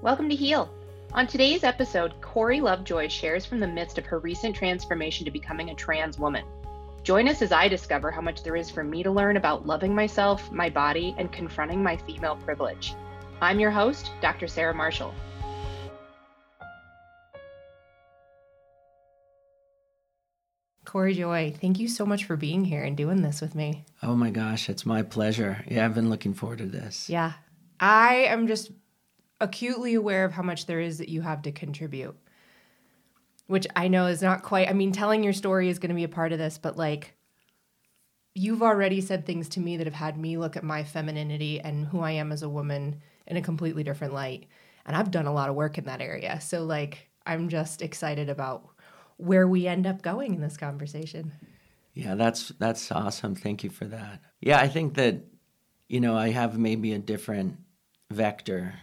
Welcome to Heal. On today's episode, Corey Lovejoy shares from the midst of her recent transformation to becoming a trans woman. Join us as I discover how much there is for me to learn about loving myself, my body, and confronting my female privilege. I'm your host, Dr. Sarah Marshall. Corey Joy, thank you so much for being here and doing this with me. Oh my gosh, it's my pleasure. Yeah, I've been looking forward to this. Yeah. I am just acutely aware of how much there is that you have to contribute, which I know is not quite, I mean, telling your story is going to be a part of this, but like, you've already said things to me that have had me look at my femininity and who I am as a woman in a completely different light. And I've done a lot of work in that area. So, like, I'm just excited about where we end up going in this conversation. Yeah, that's that's awesome. Thank you for that. Yeah, I think that you know, I have maybe a different vector,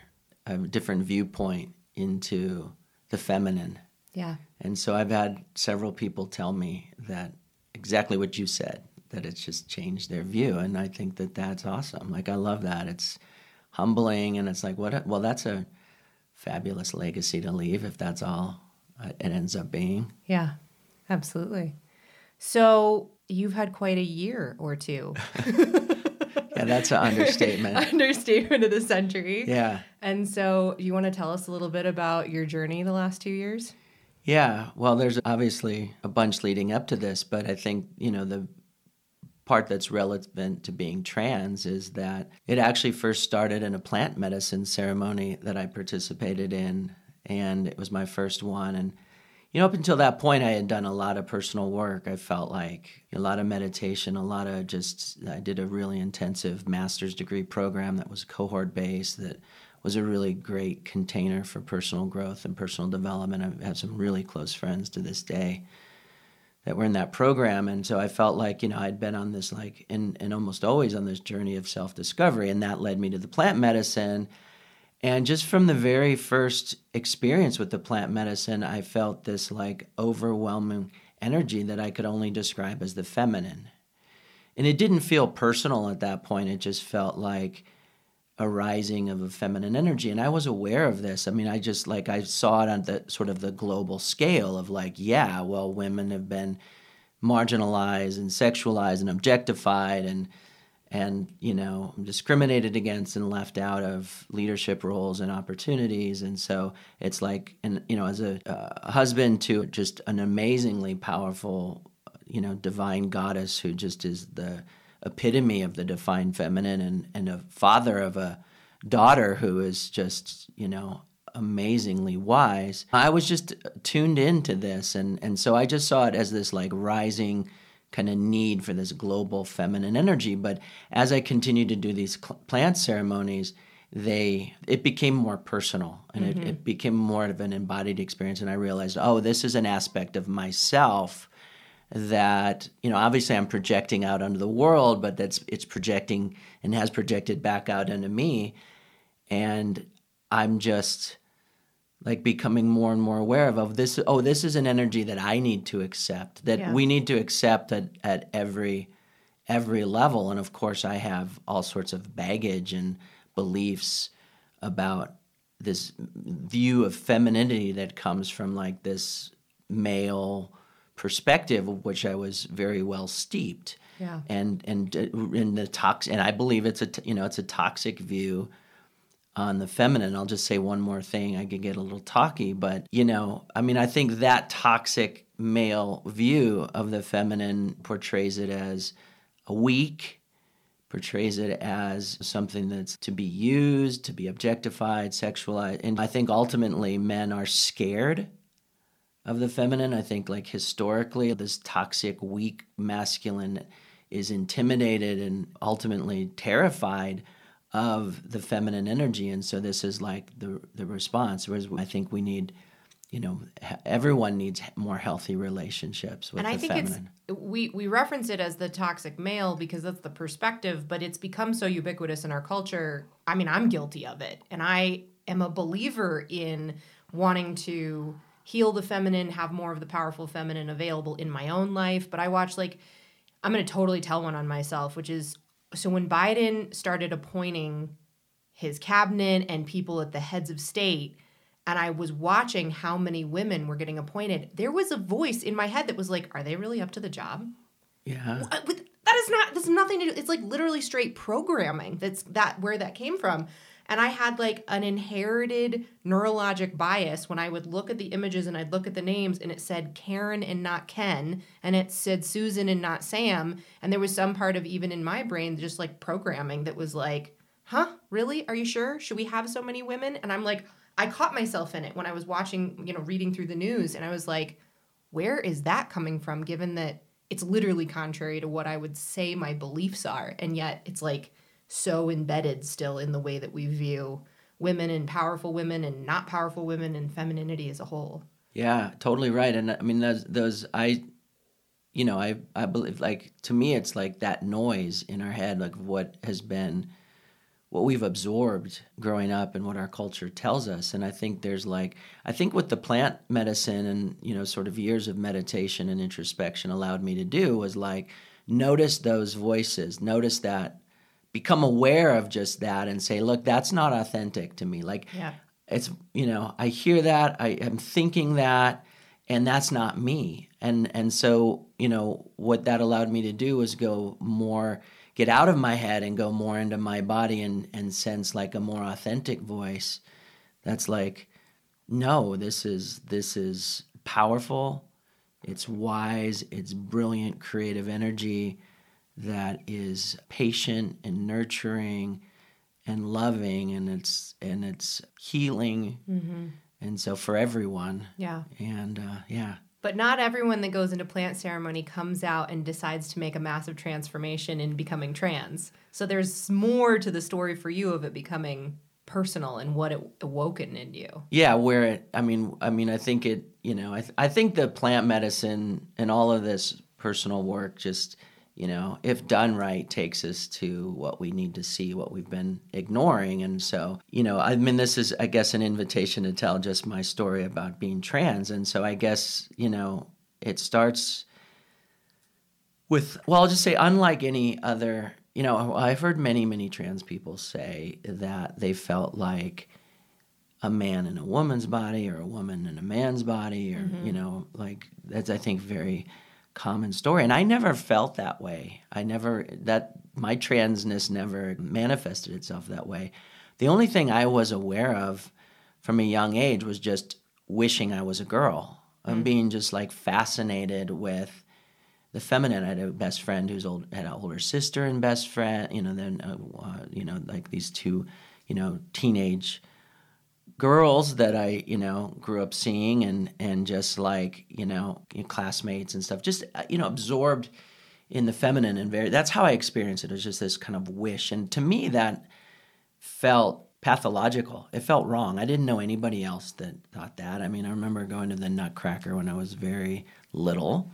a different viewpoint into the feminine. Yeah. And so I've had several people tell me that exactly what you said, that it's just changed their view and I think that that's awesome. Like I love that. It's humbling and it's like what A, well that's a fabulous legacy to leave if that's all uh, it ends up being. Yeah, absolutely. So you've had quite a year or two. yeah, that's an understatement. understatement of the century. Yeah. And so, you want to tell us a little bit about your journey the last two years? Yeah. Well, there's obviously a bunch leading up to this, but I think, you know, the part that's relevant to being trans is that it actually first started in a plant medicine ceremony that I participated in and it was my first one. And you know, up until that point, I had done a lot of personal work. I felt like a lot of meditation, a lot of just. I did a really intensive master's degree program that was cohort based. That was a really great container for personal growth and personal development. I have some really close friends to this day that were in that program and so i felt like you know i'd been on this like and, and almost always on this journey of self-discovery and that led me to the plant medicine and just from the very first experience with the plant medicine, I felt this like overwhelming energy that I could only describe as the feminine. And it didn't feel personal at that point. It just felt like a rising of a feminine energy. And I was aware of this. I mean, I just like, I saw it on the sort of the global scale of like, yeah, well, women have been marginalized and sexualized and objectified and and you know discriminated against and left out of leadership roles and opportunities. And so it's like and you know as a, uh, a husband to just an amazingly powerful you know divine goddess who just is the epitome of the divine feminine and and a father of a daughter who is just you know amazingly wise. I was just tuned into this and and so i just saw it as this like rising kind of need for this global feminine energy. But as I continued to do these plant ceremonies, they it became more personal and mm-hmm. it, it became more of an embodied experience. And I realized, oh, this is an aspect of myself that you know obviously i'm projecting out onto the world but that's it's projecting and has projected back out into me and i'm just like becoming more and more aware of, of this oh this is an energy that i need to accept that yeah. we need to accept at, at every every level. And of course i have all sorts of baggage and beliefs about this view of femininity that comes from like this male perspective of which i was very well steeped. Yeah. And and uh, in the toxic and i believe it's a you know it's a toxic view on the feminine. I'll just say one more thing. I could get a little talky, but you know, I mean, I think that toxic male view of the feminine portrays it as a weak, portrays it as something that's to be used, to be objectified, sexualized. And I think ultimately men are scared of the feminine. I think, like, historically, this toxic, weak masculine is intimidated and ultimately terrified of the feminine energy. And so this is like the the response whereas i think we need you know everyone needs more healthy relationships with and I think feminine. it's we we reference it as the toxic male because that's the perspective but it's become so ubiquitous in our culture. I mean i'm guilty of it. And i am a believer in wanting to heal the feminine have more of the powerful feminine available in my own life. But i watch like i'm going to totally tell one on myself which is so when Biden started appointing his cabinet and people at the heads of state and I was watching how many women were getting appointed, there was a voice in my head that was like, "Are they really up to the job?" Yeah. Uh, that is not. That's nothing to do. It's like literally straight programming. That's that where that came from. And I had like an inherited neurologic bias when I would look at the images and I'd look at the names and it said Karen and not Ken and it said Susan and not Sam. And there was some part of even in my brain just like programming that was like, huh, really? Are you sure? Should we have so many women? And I'm like, I caught myself in it when I was watching, you know, reading through the news, and I was like, where is that coming from, given that it's literally contrary to what I would say my beliefs are, and yet it's like so embedded still in the way that we view women and powerful women and not powerful women and femininity as a whole. Yeah, totally right. And I mean, those, those, I, you know, I, I believe, like, to me, it's like that noise in our head, like what has been what we've absorbed growing up and what our culture tells us and i think there's like i think what the plant medicine and you know sort of years of meditation and introspection allowed me to do was like notice those voices notice that become aware of just that and say look that's not authentic to me. Like yeah. it's you know i hear that i am thinking that and that's not me. And and so you know what that allowed me to do was go more get out of my head and go more into my body and, and sense like a more authentic voice that's like no this is this is powerful. It's wise. It's brilliant creative energy that is patient and nurturing and loving and it's and it's healing mm-hmm. and so for everyone yeah and uh, yeah but not everyone that goes into plant ceremony comes out and decides to make a massive transformation in becoming trans. So there's more to the story for you of it becoming personal and what it awoken in you. Yeah, where it I mean I mean I think it, you know, I th- I think the plant medicine and all of this personal work just you know, if done right, takes us to what we need to see, what we've been ignoring. And so, you know, I mean, this is, I guess, an invitation to tell just my story about being trans. And so I guess, you know, it starts with, well, I'll just say, unlike any other, you know, I've heard many, many trans people say that they felt like, a man in a woman's body or a woman in a man's body or mm-hmm. you know like that's i think very common story. And I never felt that way. I never, that, my transness never manifested itself that way. The only thing I was aware of from a young age was just wishing I was a girl. I'm mm. being just like fascinated with the feminine. I had a best friend who's old, had an older sister and best friend, you know, then, uh, uh, you know, like these two, you know, teenage girls that I, you know, grew up seeing and and just like, you know, classmates and stuff, just uh, you know, absorbed in the feminine and very that's how I experienced it. It was just this kind of wish. And to me that felt pathological. It felt wrong. I didn't know anybody else that thought that. I mean, I remember going to the Nutcracker when I was very little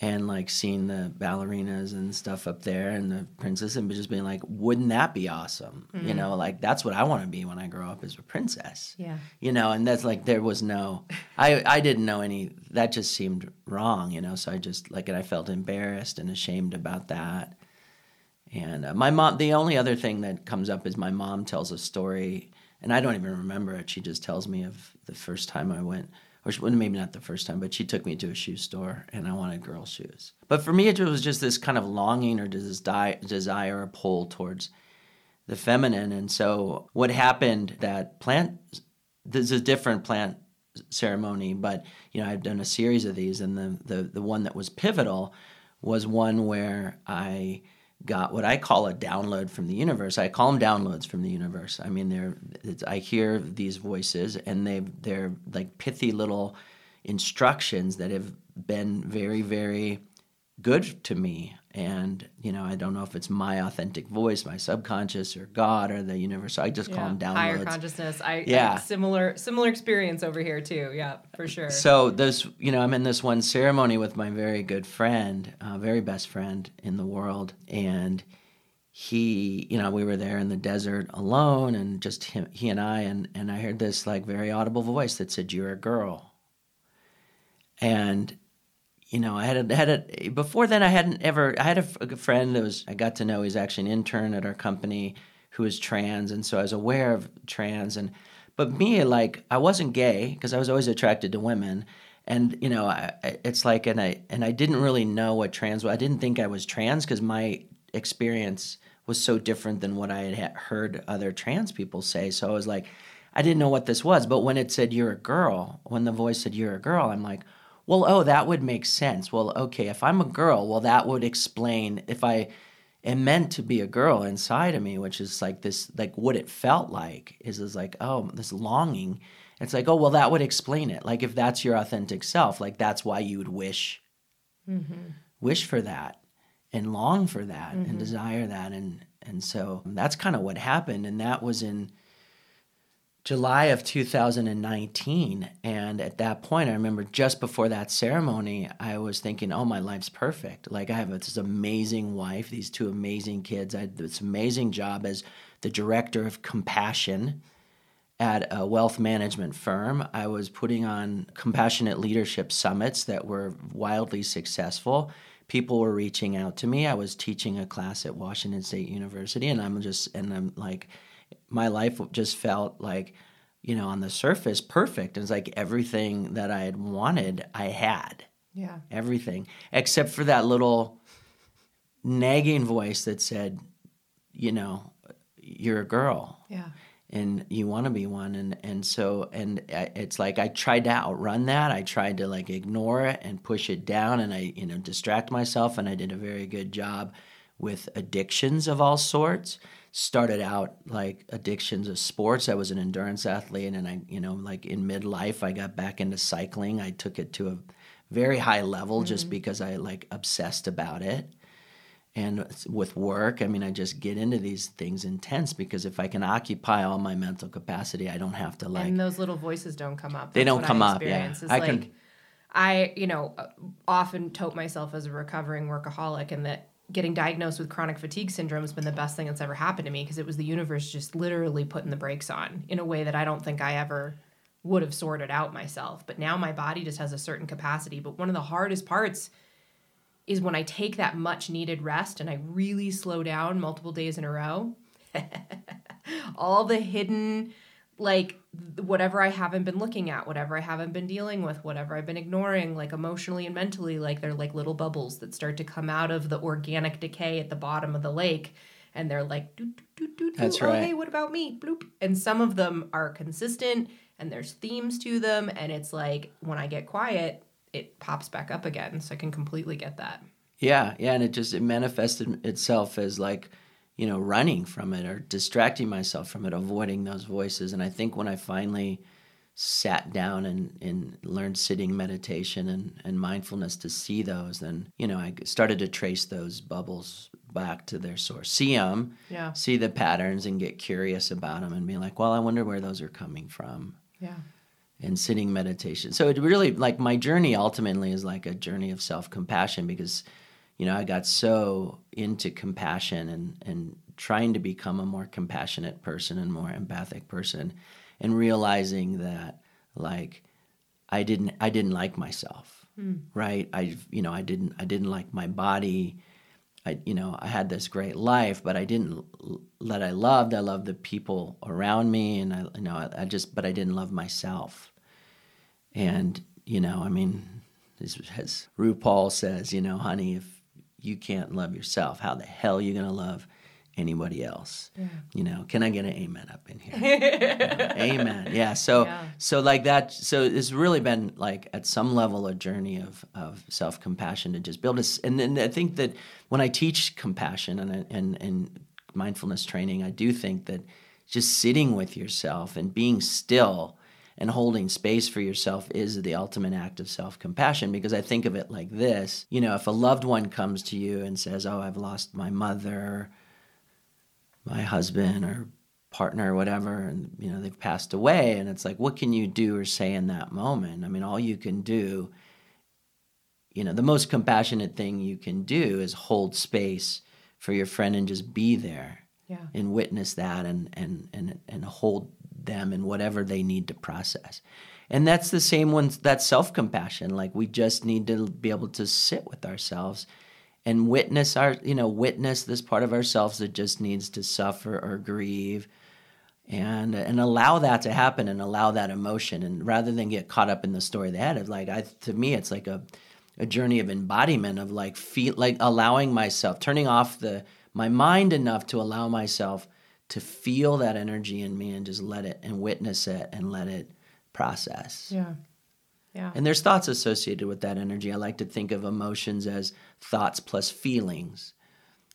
and like seeing the ballerinas and stuff up there and the princess and just being like wouldn't that be awesome? Mm-hmm. you know like that's what i want to be when i grow up as a princess. Yeah. You know and that's like there was no i i didn't know any that just seemed wrong you know so i just like and i felt embarrassed and ashamed about that. And uh, my mom the only other thing that comes up is my mom tells a story and i don't even remember it. She just tells me of the first time i went or she, well, maybe not the first time, but she took me to a shoe store and I wanted girl shoes. But for me, it was just this kind of longing or this desire or pull towards the feminine. And so what happened that plant, there's a different plant ceremony, but you know, I've done a series of these and the, the, the one that was pivotal was one where I got what I call a download from the universe. I call them downloads from the universe. I mean, they're I hear these voices and they they're like pithy little instructions that have been very very good to me and you know i don't know if it's my authentic voice my subconscious or god or the universe. I just yeah. call them downloads. higher consciousness. I yeah. I similar similar experience over here too. Yeah for sure. So this you know i'm in this one ceremony with my very good friend uh, very best friend in the world. And he you know we were there in the desert alone and just him, he and i and and i heard this like very audible voice that said you're a girl. And you know, I had a, had a before then I hadn't ever I had a, a friend that was I got to know he's actually an intern at our company who was trans, and so I was aware of trans and. But me, like, I wasn't gay because I was always attracted to women, and you know, I, it's like, and I and I didn't really know what trans was. I didn't think I was trans because my experience was so different than what I had heard other trans people say. So I was like, I didn't know what this was. But when it said you're a girl, when the voice said you're a girl, I'm like, well, oh, that would make sense. Well, okay, if I'm a girl, well, that would explain if I am meant to be a girl inside of me, which is like this, like what it felt like is, is like, oh, this longing. It's like, oh, well, that would explain it. Like if that's your authentic self, like that's why you would wish, mm-hmm. wish for that and long for that mm-hmm. and desire that. And, and so that's kind of what happened. And that was in, July of 2019. And at that point, I remember just before that ceremony, I was thinking, oh, my life's perfect. Like, I have this amazing wife, these two amazing kids. I had this amazing job as the director of compassion at a wealth management firm. I was putting on compassionate leadership summits that were wildly successful. People were reaching out to me. I was teaching a class at Washington State University, and I'm just, and I'm like, my life just felt like, you know, on the surface, perfect. It was like everything that I had wanted, I had. Yeah. Everything. Except for that little nagging voice that said, you know, you're a girl. Yeah. And you want to be one. And, and so, and it's like I tried to outrun that. I tried to like ignore it and push it down and I, you know, distract myself. And I did a very good job with addictions of all sorts started out like addictions of sports. I was an endurance athlete, and I, you know, like in midlife, I got back into cycling. I took it to a very high level mm-hmm. just because I like obsessed about it. And with work, I mean, I just get into these things intense because if I can occupy all my mental capacity, I don't have to like. And those little voices don't come up. That's they don't come up. Yeah, I like, can. I, you know, often tote myself as a recovering workaholic, and that getting diagnosed with chronic fatigue syndrome has been the best thing that's ever happened to me because it was the universe just literally putting the brakes on in a way that I don't think I ever would have sorted out myself. But now my body just has a certain capacity. But one of the hardest parts is when I take that much needed rest and I really slow down multiple days in a row. All the hidden like whatever I haven't been looking at, whatever I haven't been dealing with, whatever I've been ignoring, like emotionally and mentally, like they're like little bubbles that start to come out of the organic decay at the bottom of the lake. And they're like, doo, doo, doo, That's oh, right. hey, what about me? Bloop. And some of them are consistent and there's themes to them. And it's like when I get quiet, it pops back up again. So I can completely get that. Yeah. Yeah. And it just, it manifested itself as like, you know, running from it or distracting myself from it, avoiding those voices. And I think when I finally sat down and, and learned sitting meditation and, and mindfulness to see those, then, you know, I started to trace those bubbles back to their source. See them, yeah. see the patterns and get curious about them and be like, well, I wonder where those are coming from. Yeah. And sitting meditation. So it really, like, my journey ultimately is like a journey of self compassion because you know, I got so into compassion and, and trying to become a more compassionate person and more empathic person and realizing that like I didn't I didn't like myself. Mm. Right? I you know, I didn't I didn't like my body. I you know, I had this great life, but I didn't that I loved. I loved the people around me and I you know, I, I just but I didn't love myself. And, you know, I mean, as, as RuPaul says, you know, honey, if you can't love yourself, how the hell are you going to love anybody else? Yeah. You know, can I get an amen up in here? amen. Yeah. So, yeah. so like that. So it's really been like at some level a journey of of self compassion to just build a. And, and I think that when I teach compassion and and and mindfulness training, I do think that just sitting with yourself and being still and holding space for yourself is the ultimate act of self compassion because I think of it like this you know, if a loved one comes to you and says, Oh, I've lost my mother, my husband, or partner or whatever and you know they've passed away and it's like what can you do or say in that moment i mean all you can do you know the most compassionate thing you can do is hold space for your friend and just be there yeah. and witness that and and and and hold them and whatever they need to process. And that's the same one, that's self compassion. Like we just need to be able to sit with ourselves and witness our you know witness this part of ourselves that just needs to suffer or grieve and and allow that to happen and allow that emotion and rather than get caught up in the story they had it's like I to me it's like a a journey of embodiment of like feel like allowing myself turning off the my mind enough to allow myself to feel that energy in me and just let it and witness it and let it process. Yeah. Yeah. And there's thoughts associated with that energy. I like to think of emotions as thoughts plus feelings.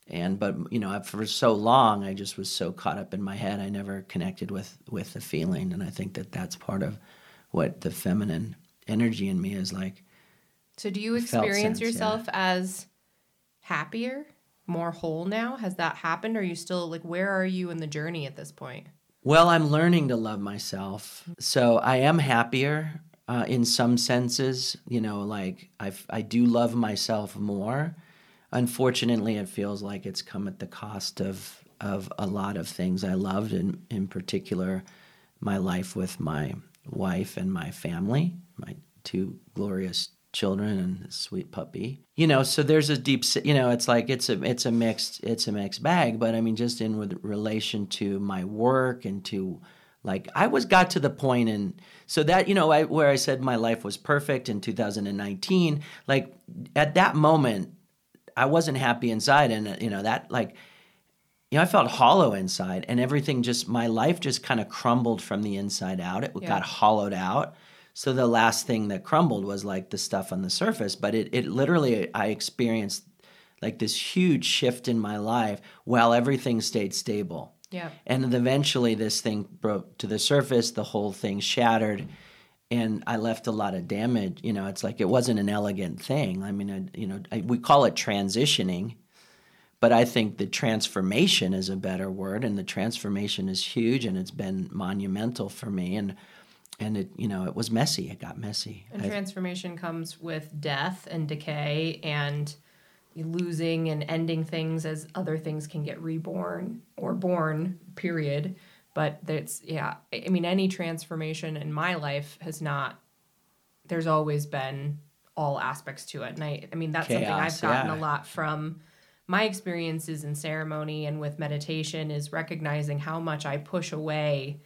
And but you know, for so long I just was so caught up in my head I never connected with with the feeling and I think that that's part of what the feminine energy in me is like. So do you experience sense, yourself yeah. as happier, more whole now? Has that happened? Are you still like where are you in the journey at this point? Well, I'm learning to love myself. So I am happier uh, in some senses. You know, like I I do love myself more. Unfortunately, it feels like it's come at the cost of of a lot of things I loved, and in particular, my life with my wife and my family, my two glorious children and sweet puppy. You know, so there's a deep, you know, it's like it's a it's a mixed it's a mixed bag. But I mean, just in with relation to my work and to like I was got to the point and so that you know I, where I said my life was perfect in 2019. Like at that moment, I wasn't happy inside, and you know that like. You know, I felt hollow inside, and everything just my life just kind of crumbled from the inside out. It yeah. got hollowed out so the last thing that crumbled was like the stuff on the surface, but it, it literally, I experienced like this huge shift in my life while everything stayed stable. Yeah. And eventually this thing broke to the surface, the whole thing shattered and I left a lot of damage. You know, it's like it wasn't an elegant thing. I mean, I, you know, I, we call it transitioning, but I think the transformation is a better word, and the transformation is huge, and it's been monumental for me. And and it you know it was messy. It got messy. And transformation comes with death and decay and losing and ending things as other things can get reborn or born period. But that's yeah i mean any transformation in my life has not there's always been all aspects to it. And i, I mean that's Chaos, something i've gotten yeah. a lot from my experiences in ceremony and with meditation is recognizing how much i push away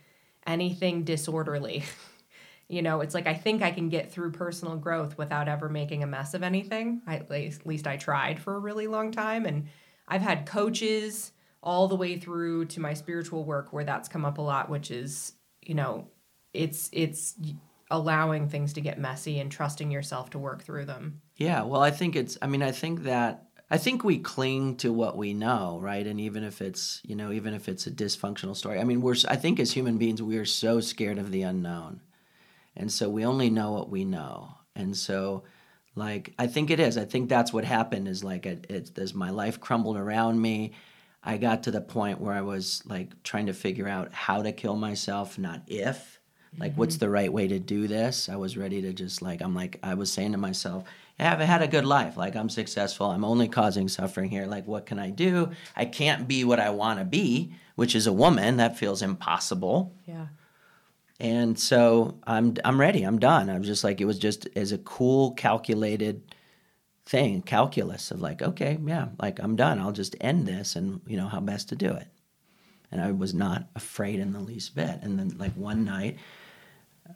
anything disorderly. you know, it's like I think I can get through personal growth without ever making a mess of anything. I, at least I tried for a really long time. And I've had coaches all the way through to my spiritual work where that's come up a lot, which is, you know, it's, it's, allowing things to get messy and trusting yourself to work through them. Yeah, well, I think it's I mean, I think that I think we cling to what we know, right? And even if it's, you know, even if it's a dysfunctional story. I mean, we're I think as human beings we are so scared of the unknown. And so we only know what we know. And so like I think it is. I think that's what happened is like it, it as my life crumbled around me, I got to the point where I was like trying to figure out how to kill myself, not if. Like mm-hmm. what's the right way to do this? I was ready to just like I'm like I was saying to myself, I haven't had a good life. Like I'm successful. I'm only causing suffering here. Like what can I do? I can't be what I want to be, which is a woman. That feels impossible. Yeah. And so I'm I'm ready. I'm done. I'm just like it was just as a cool calculated thing, calculus of like, okay, yeah, like I'm done. I'll just end this and you know how best to do it. And I was not afraid in the least bit. And then like one night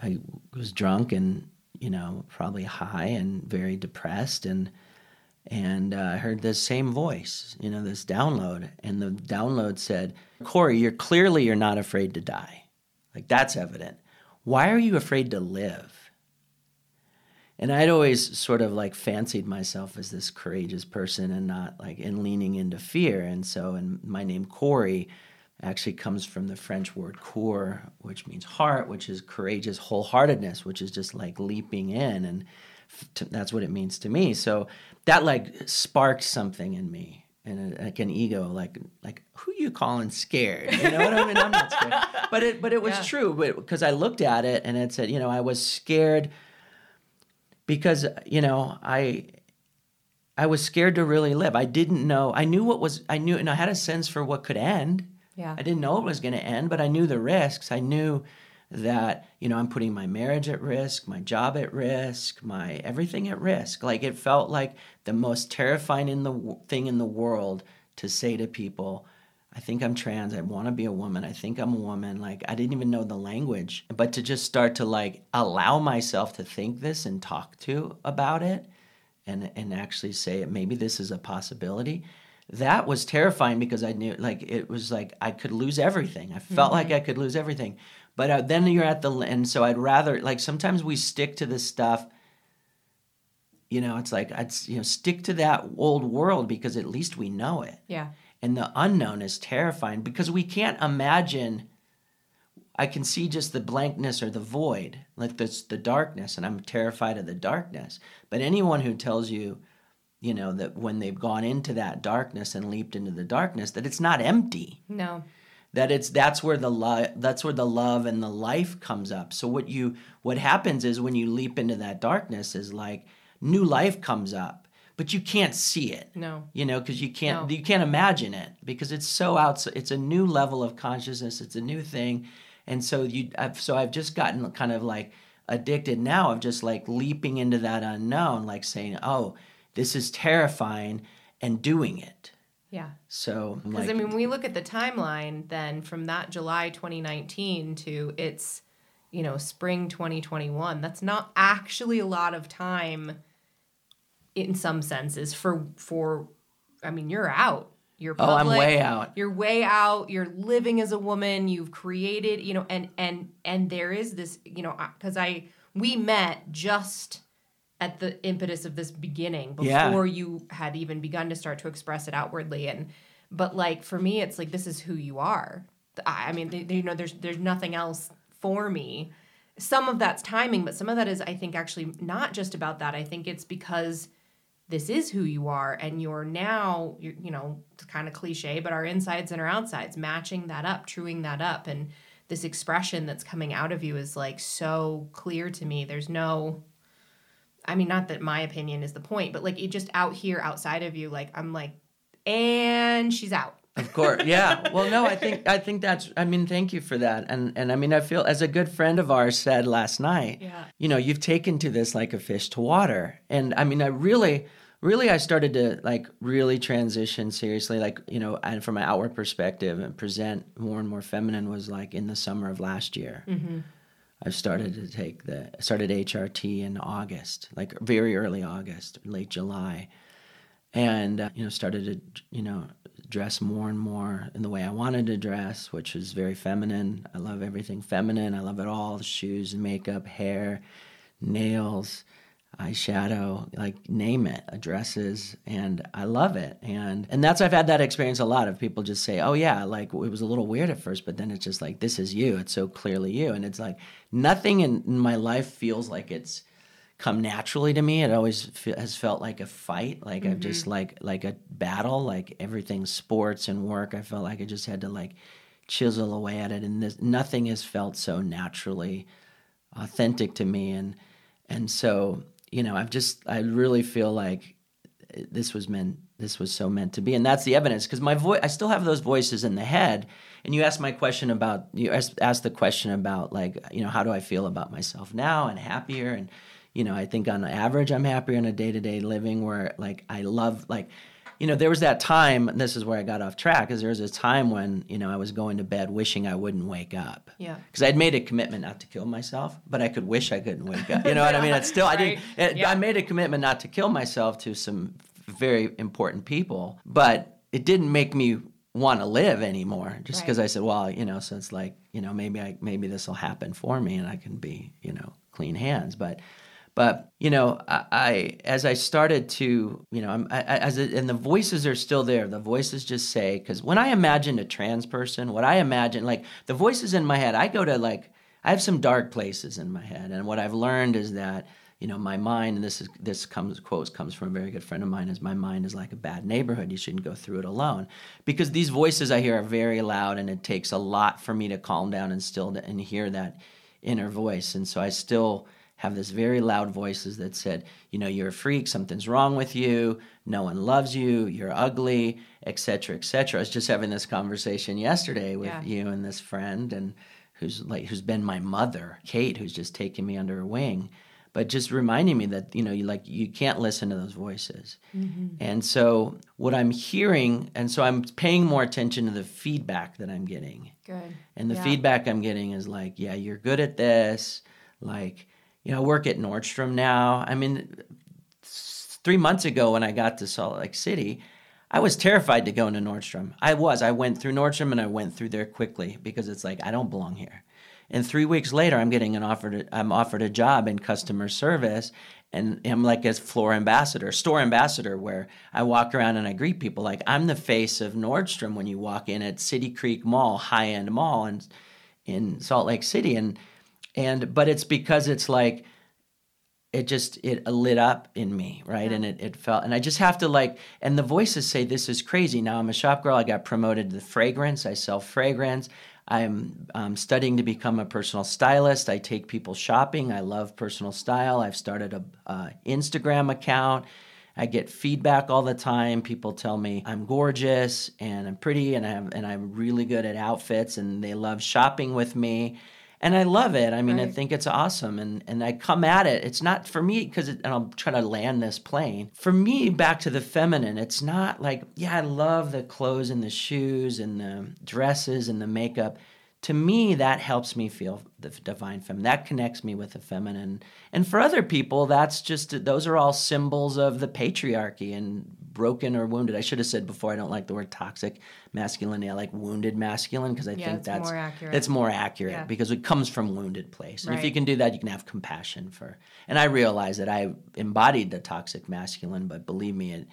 I was drunk and you know, probably high and very depressed and and uh, I heard this same voice, you know, this download, and the download said, "Corey, you're clearly you're not afraid to die. Like that's evident. Why are you afraid to live?" And I'd always sort of like fancied myself as this courageous person and not like in leaning into fear. And so, and my name Corey actually comes from the French word "cœur," which means heart, which is courageous wholeheartedness, which is just like leaping in, and that's what it means to me. So that like sparked something in me, and a, like an ego, like like who you calling scared? You know what I mean? I'm not scared, but it but it was yeah. true, because I looked at it and it said, you know, I was scared because you know I I was scared to really live. I didn't know. I knew what was. I knew, and I had a sense for what could end yeah. I didn't know it was going to end, but I knew the risks. I knew that you know i'm putting my marriage at risk my job at risk my everything at risk like it felt like the most terrifying in the thing in the world to say to people i think i'm trans i want to be a woman i think i'm a woman like i didn't even know the language but to just start to like allow myself to think this and talk to about it and and actually say maybe this is a possibility that was terrifying because i knew like it was like i could lose everything i felt mm-hmm. like i could lose everything but uh, then you're at the and so I'd rather like sometimes we stick to this stuff. You know, it's like I'd you know stick to that old world because at least we know it. Yeah. And the unknown is terrifying because we can't imagine. I can see just the blankness or the void, like this the darkness, and I'm terrified of the darkness. But anyone who tells you, you know, that when they've gone into that darkness and leaped into the darkness, that it's not empty. No. That it's that's where the love that's where the love and the life comes up. So what you what happens is when you leap into that darkness is like new life comes up but you can't see it. No. You know because you can't no. you can't imagine it because it's so out it's a new level of consciousness it's a new thing. And so you I've, so i've just gotten kind of like addicted now of just like leaping into that unknown like saying oh this is terrifying and doing it yeah. So, because like, I mean, we look at the timeline then from that July 2019 to it's, you know, spring 2021. That's not actually a lot of time in some senses for, for, I mean, you're out. You're public, oh, I'm way out. You're way out. You're living as a woman. You've created, you know, and, and, and there is this, you know, because I, we met just at the impetus of this beginning before yeah. you had even begun to start to express it outwardly. And but like for me it's like this is who you are. I mean they, they, you know there's there's nothing else for me. Some of that's timing but some of that is i think actually not just about that. I think it's because this is who you are and you're now you're, you know it's kind of cliche but our insides and our outsides matching that up truing that up. And this expression that's coming out of you is like so clear to me. There's no I mean, not that my opinion is the point, but like it just out here outside of you, like I'm like, and she's out. Of course, yeah. Well, no, I think I think that's. I mean, thank you for that, and and I mean, I feel as a good friend of ours said last night. Yeah. You know, you've taken to this like a fish to water, and I mean, I really, really, I started to like really transition seriously, like you know, and from an outward perspective, and present more and more feminine was like in the summer of last year. Mm-hmm I've started to take the started HRT in August, like very early August, late July, and uh, you know started to you know dress more and more in the way I wanted to dress, which is very feminine. I love everything feminine. I love it all: the shoes, makeup, hair, nails, eyeshadow, like name it, addresses, and I love it. And and that's I've had that experience a lot of people just say, "Oh yeah, like it was a little weird at first, but then it's just like this is you. It's so clearly you." And it's like nothing in, in my life feels like it's come naturally to me. It always fe- has felt like a fight, like mm-hmm. I've just like like a battle, like everything sports and work. I felt like I just had to like chisel away at it, and this, nothing has felt so naturally authentic to me. And and so you know, I've just I really feel like eh, this was meant this was so meant to be. And that's the evidence because my voice i still have those voices in the head. And you asked my question about you asked, the question about like you know how do i feel about myself now and happier? And you know i think on average i'm happier in a day-to-day living where like i love like you know, there was that time, this is where I got off track, because there was a time when, you know, I was going to bed wishing I wouldn't wake up. Yeah. Because I'd made a commitment not to kill myself, but I could wish I couldn't wake up. You know what I mean? It's still, right. I didn't, it, yeah. I made a commitment not to kill myself to some very important people, but it didn't make me want to live anymore just because right. I said, well, you know, so it's like, you know, maybe I, maybe this will happen for me and I can be, you know, clean hands. But, but you know, I, I as I started to, you know, I'm, I, as it, and the voices are still there. The voices just say because when I imagine a trans person, what I imagine, like the voices in my head, I go to like I have some dark places in my head, and what I've learned is that you know my mind and this is this comes quotes comes from a very good friend of mine is my mind is like a bad neighborhood. You shouldn't go through it alone because these voices i hear are very loud and it takes a lot for me to calm down and still to, and hear that inner voice. And so i still have this very loud voices that said, you know, you're a freak, something's wrong with you, no one loves you, you're ugly, etc., etc. I was just having this conversation yesterday with yeah. you and this friend, and who's like who's been my mother, Kate, who's just taken me under her wing, but just reminding me that you know you like you can't listen to those voices. Mm-hmm. And so what I'm hearing, and so I'm paying more attention to the feedback that I'm getting. Good. And the Yeah. feedback I'm getting is like, yeah, you're good at this. Like, you know, work at Nordstrom now. I mean, three months ago when I got to Salt Lake City, I was terrified to go into Nordstrom. I was. I went through Nordstrom and I went through there quickly because it's like I don't belong here. And three weeks later, I'm getting an offer. To, I'm offered a job in customer service, and I'm like as floor ambassador, store ambassador, where I walk around and I greet people. Like I'm the face of Nordstrom when you walk in at City Creek Mall, high end mall, and in Salt Lake City, and and but it's because it's like it just it lit up in me right? And it, it felt and i just have to like and the voices say this is crazy. Now i'm a shop girl. I got promoted to the fragrance. I sell fragrance. I'm um, studying to become a personal stylist. I take people shopping. I love personal style. I've started a uh, instagram account. I get feedback all the time. People tell me I'm gorgeous and I'm pretty and I'm and I'm really good at outfits and they love shopping with me. And I love it. I mean, I think it's awesome and and I come at it. It's not for me cuz and I'll try to land this plane. For me back to the feminine, it's not like yeah, I love the clothes and the shoes and the dresses and the makeup to me that helps me feel the divine feminine that connects me with the feminine and for other people that's just those are all symbols of the patriarchy and broken or wounded i should have said before i don't like the word toxic masculinity i like wounded masculine because i Yeah, think that's more accurate. it's more accurate Yeah. because it comes from wounded place and if you can do that you can have compassion for and i realize that i embodied the toxic masculine but believe me it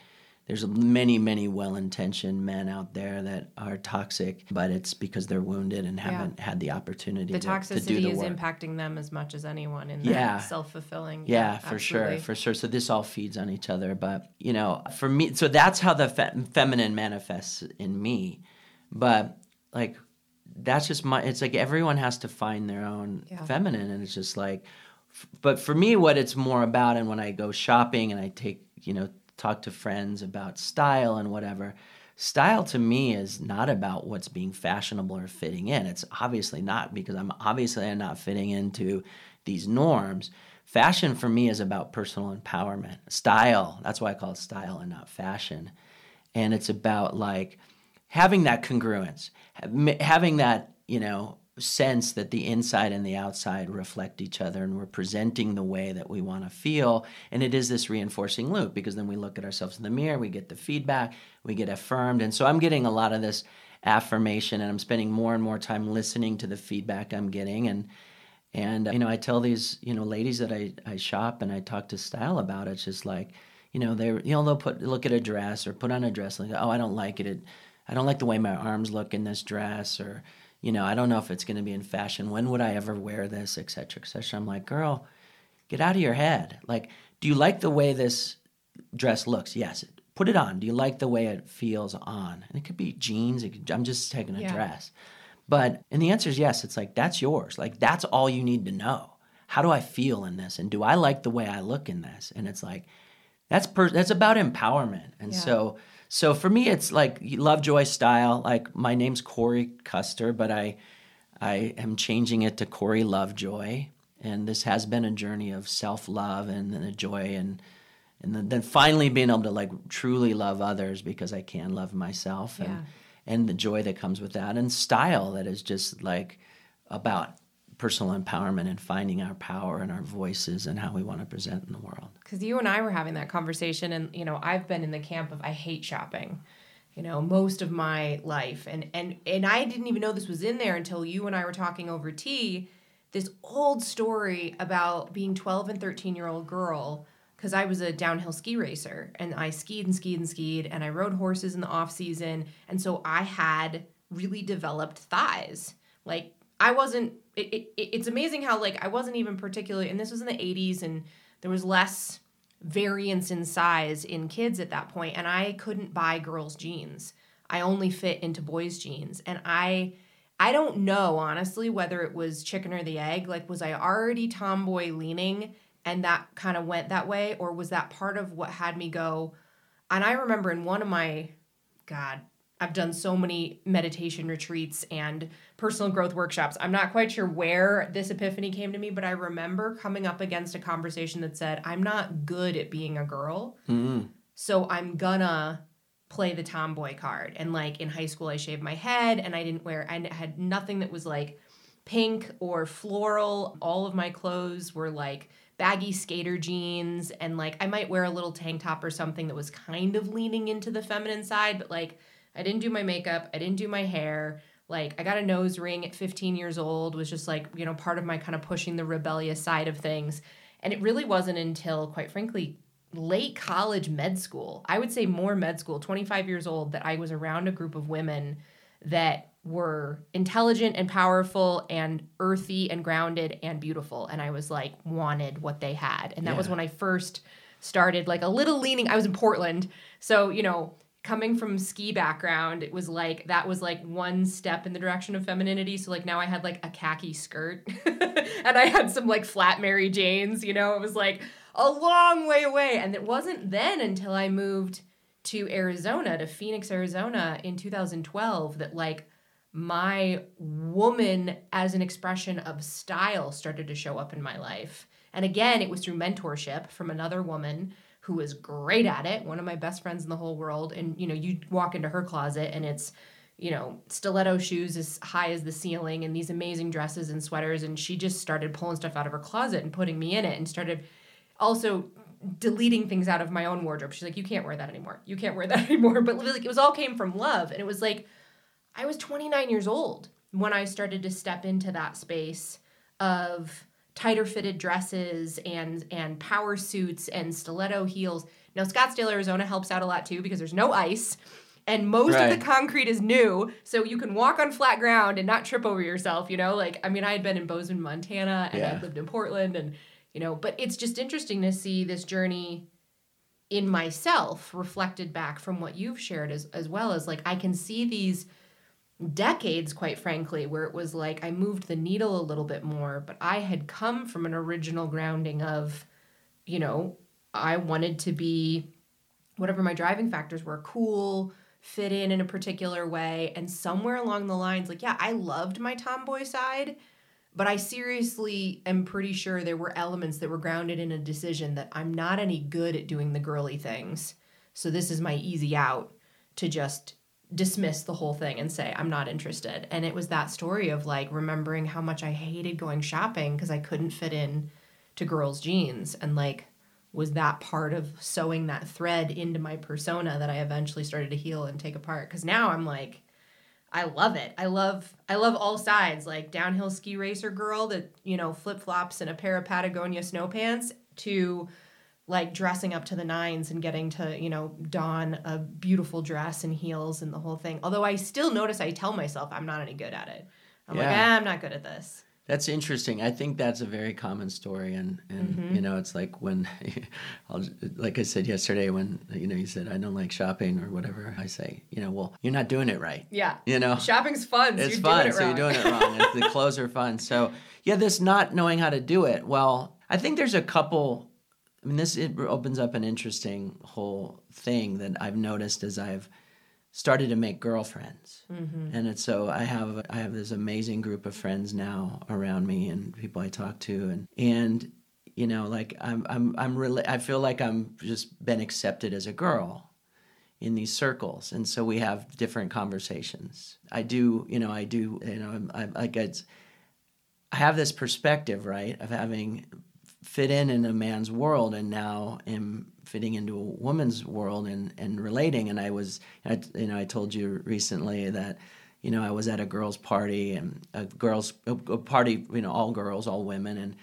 there's many, many well-intentioned men out there that are toxic, but it's because they're wounded and haven't had the opportunity The to, to do toxicity the is work. impacting them as much as anyone in Yeah. that self-fulfilling. Yeah, for sure, for sure. So this all feeds on each other, but you know, for me, so that's how the fe- feminine manifests in me. But like, that's just my. It's like everyone has to find their own Yeah. feminine, and it's just like. f- But for me, what it's more about, and when I go shopping and I take, you know, talk to friends about style and whatever, style to me is not about what's being fashionable or fitting in. It's obviously not because I'm obviously not fitting into these norms. Fashion for me is about personal empowerment. Style, that's why I call it style and not fashion. And it's about like having that congruence, having that, you know, sense that the inside and the outside reflect each other and we're presenting the way that we want to feel. And it is this reinforcing loop because then we look at ourselves in the mirror we get the feedback we get affirmed. And so i'm getting a lot of this affirmation and i'm spending more and more time listening to the feedback i'm getting. And and you know i tell these you know ladies that i, I shop and i talk to style about it, it's just like you know they you know they'll put look at a dress or put on a dress like oh i don't like it, it i don't like the way my arms look in this dress or you know i don't know if it's going to be in fashion when would i ever wear this et cetera et cetera. I'm like girl get out of your head. Like do you like the way this dress looks? Yes. Put it on. Do you like the way it feels on? And it could be jeans it could, i'm just taking a Yeah. dress. But and the answer is yes. It's like that's yours. Like that's all you need to know. How do i feel in this? And do i like the way i look in this? And it's like that's per- that's about empowerment. And Yeah. so so for me it's like lovejoy style like my name's corey custer but i i am changing it to corey lovejoy and this has been a journey of self-love and then a joy and and then, then finally being able to like truly love others because i can love myself and Yeah. and the joy that comes with that and style that is just like about personal empowerment and finding our power and our voices and how we want to present in the world because you and I were having that conversation, and you know, I've been in the camp of I hate shopping, you know, most of my life, and and and I didn't even know this was in there until you and I were talking over tea. This old story about being 12 and 13 year old girl, because I was a downhill ski racer, and I skied and skied and skied, and I rode horses in the off season, and so I had really developed thighs, like. I wasn't. It, it, it's amazing how like I wasn't even particularly, and this was in the '80s, and there was less variance in size in kids at that point, and I couldn't buy girls' jeans. I only fit into boys' jeans, and I, I don't know honestly whether it was chicken or the egg. Like, was I already tomboy leaning, and that kind of went that way, or was that part of what had me go? And I remember in one of my, God, I've done so many meditation retreats and personal growth workshops. I'm not quite sure where this epiphany came to me, but I remember coming up against a conversation that said, I'm not good at being a girl. Mm-hmm. So I'm gonna play the tomboy card. And like in high school, I shaved my head and I didn't wear, I had nothing that was like pink or floral. All of my clothes were like baggy skater jeans and like I might wear a little tank top or something that was kind of leaning into the feminine side, but like I didn't do my makeup, I didn't do my hair. Like I got a nose ring at 15 years old was just like, you know, part of my kind of pushing the rebellious side of things. And it really wasn't until quite frankly late college med school. I would say more med school, 25 years old that I was around a group of women that were intelligent and powerful and earthy and grounded and beautiful and I was like wanted what they had. And that was when I first started like a little leaning I was in Portland. So, you know, coming from ski background, it was like that was like one step in the direction of femininity. So like now I had like a khaki skirt and I had some like flat Mary Janes, you know, it was like a long way away. And it wasn't then until I moved to Arizona, to Phoenix, Arizona in 2012 that like my woman as an expression of style started to show up in my life. And again, it was through mentorship from another woman who was great at it, one of my best friends in the whole world. And you know, you walk into her closet and it's you know, stiletto shoes as high as the ceiling and these amazing dresses and sweaters. And she just started pulling stuff out of her closet and putting me in it and started also deleting things out of my own wardrobe. She's like, you can't wear that anymore. You can't wear that anymore. But like, it was all came from love. And it was like, I was 29 years old when I started to step into that space of tighter fitted dresses and and power suits and stiletto heels. Now Scottsdale, Arizona helps out a lot too because there's no ice and most of the concrete is new, so you can walk on flat ground and not trip over yourself, you know? Like I mean, I had been in Bozeman, Montana and Yeah. I lived in Portland and you know, but it's just interesting to see this journey in myself reflected back from what you've shared as as well as like I can see these decades quite frankly where it was like I moved the needle a little bit more but I had come from an original grounding of you know I wanted to be whatever my driving factors were cool fit in in a particular way and somewhere along the lines like yeah I loved my tomboy side but I seriously am pretty sure there were elements that were grounded in a decision that I'm not any good at doing the girly things. So this is my easy out to just dismiss the whole thing and say I'm not interested. And it was that story of like remembering how much I hated going shopping because I couldn't fit in to girls' jeans and like was that part of sewing that thread into my persona that I eventually started to heal and take apart cuz now I'm like I love it. I love I love all sides, like downhill ski racer girl that, you know, flip flops and a pair of Patagonia snow pants to like dressing up to the nines and getting to, you know, don a beautiful dress and heels and the whole thing. Although I still notice I tell myself I'm not any good at it. I'm like, Yeah. ah, I'm not good at this. That's interesting. I think that's a very common story, and and Mm-hmm. you know, it's like when, I'll, like I said yesterday, when you know you said I don't like shopping or whatever, I say, you know, well, you're not doing it right. Yeah. You know, Shopping's fun. So it's fun, it so you're doing it wrong. It's- the clothes are fun. So yeah, this not knowing how to do it. Well, I think there's a couple. I mean, this it opens up an interesting whole thing that I've noticed as I've started to make girlfriends, Mm-hmm. and it's so I have I have this amazing group of friends now around me and people I talk to, and and you know like I'm I'm I'm really I feel like I'm just been accepted as a girl in these circles. And so we have different conversations. I do you know i do you know i'm, I'm like it's i have this perspective right of having fit in in a man's world and now am fitting into a woman's world and and relating. And i was I, you know i told you recently that you know i was at a girls party and a girls a, a party you know all girls all women. And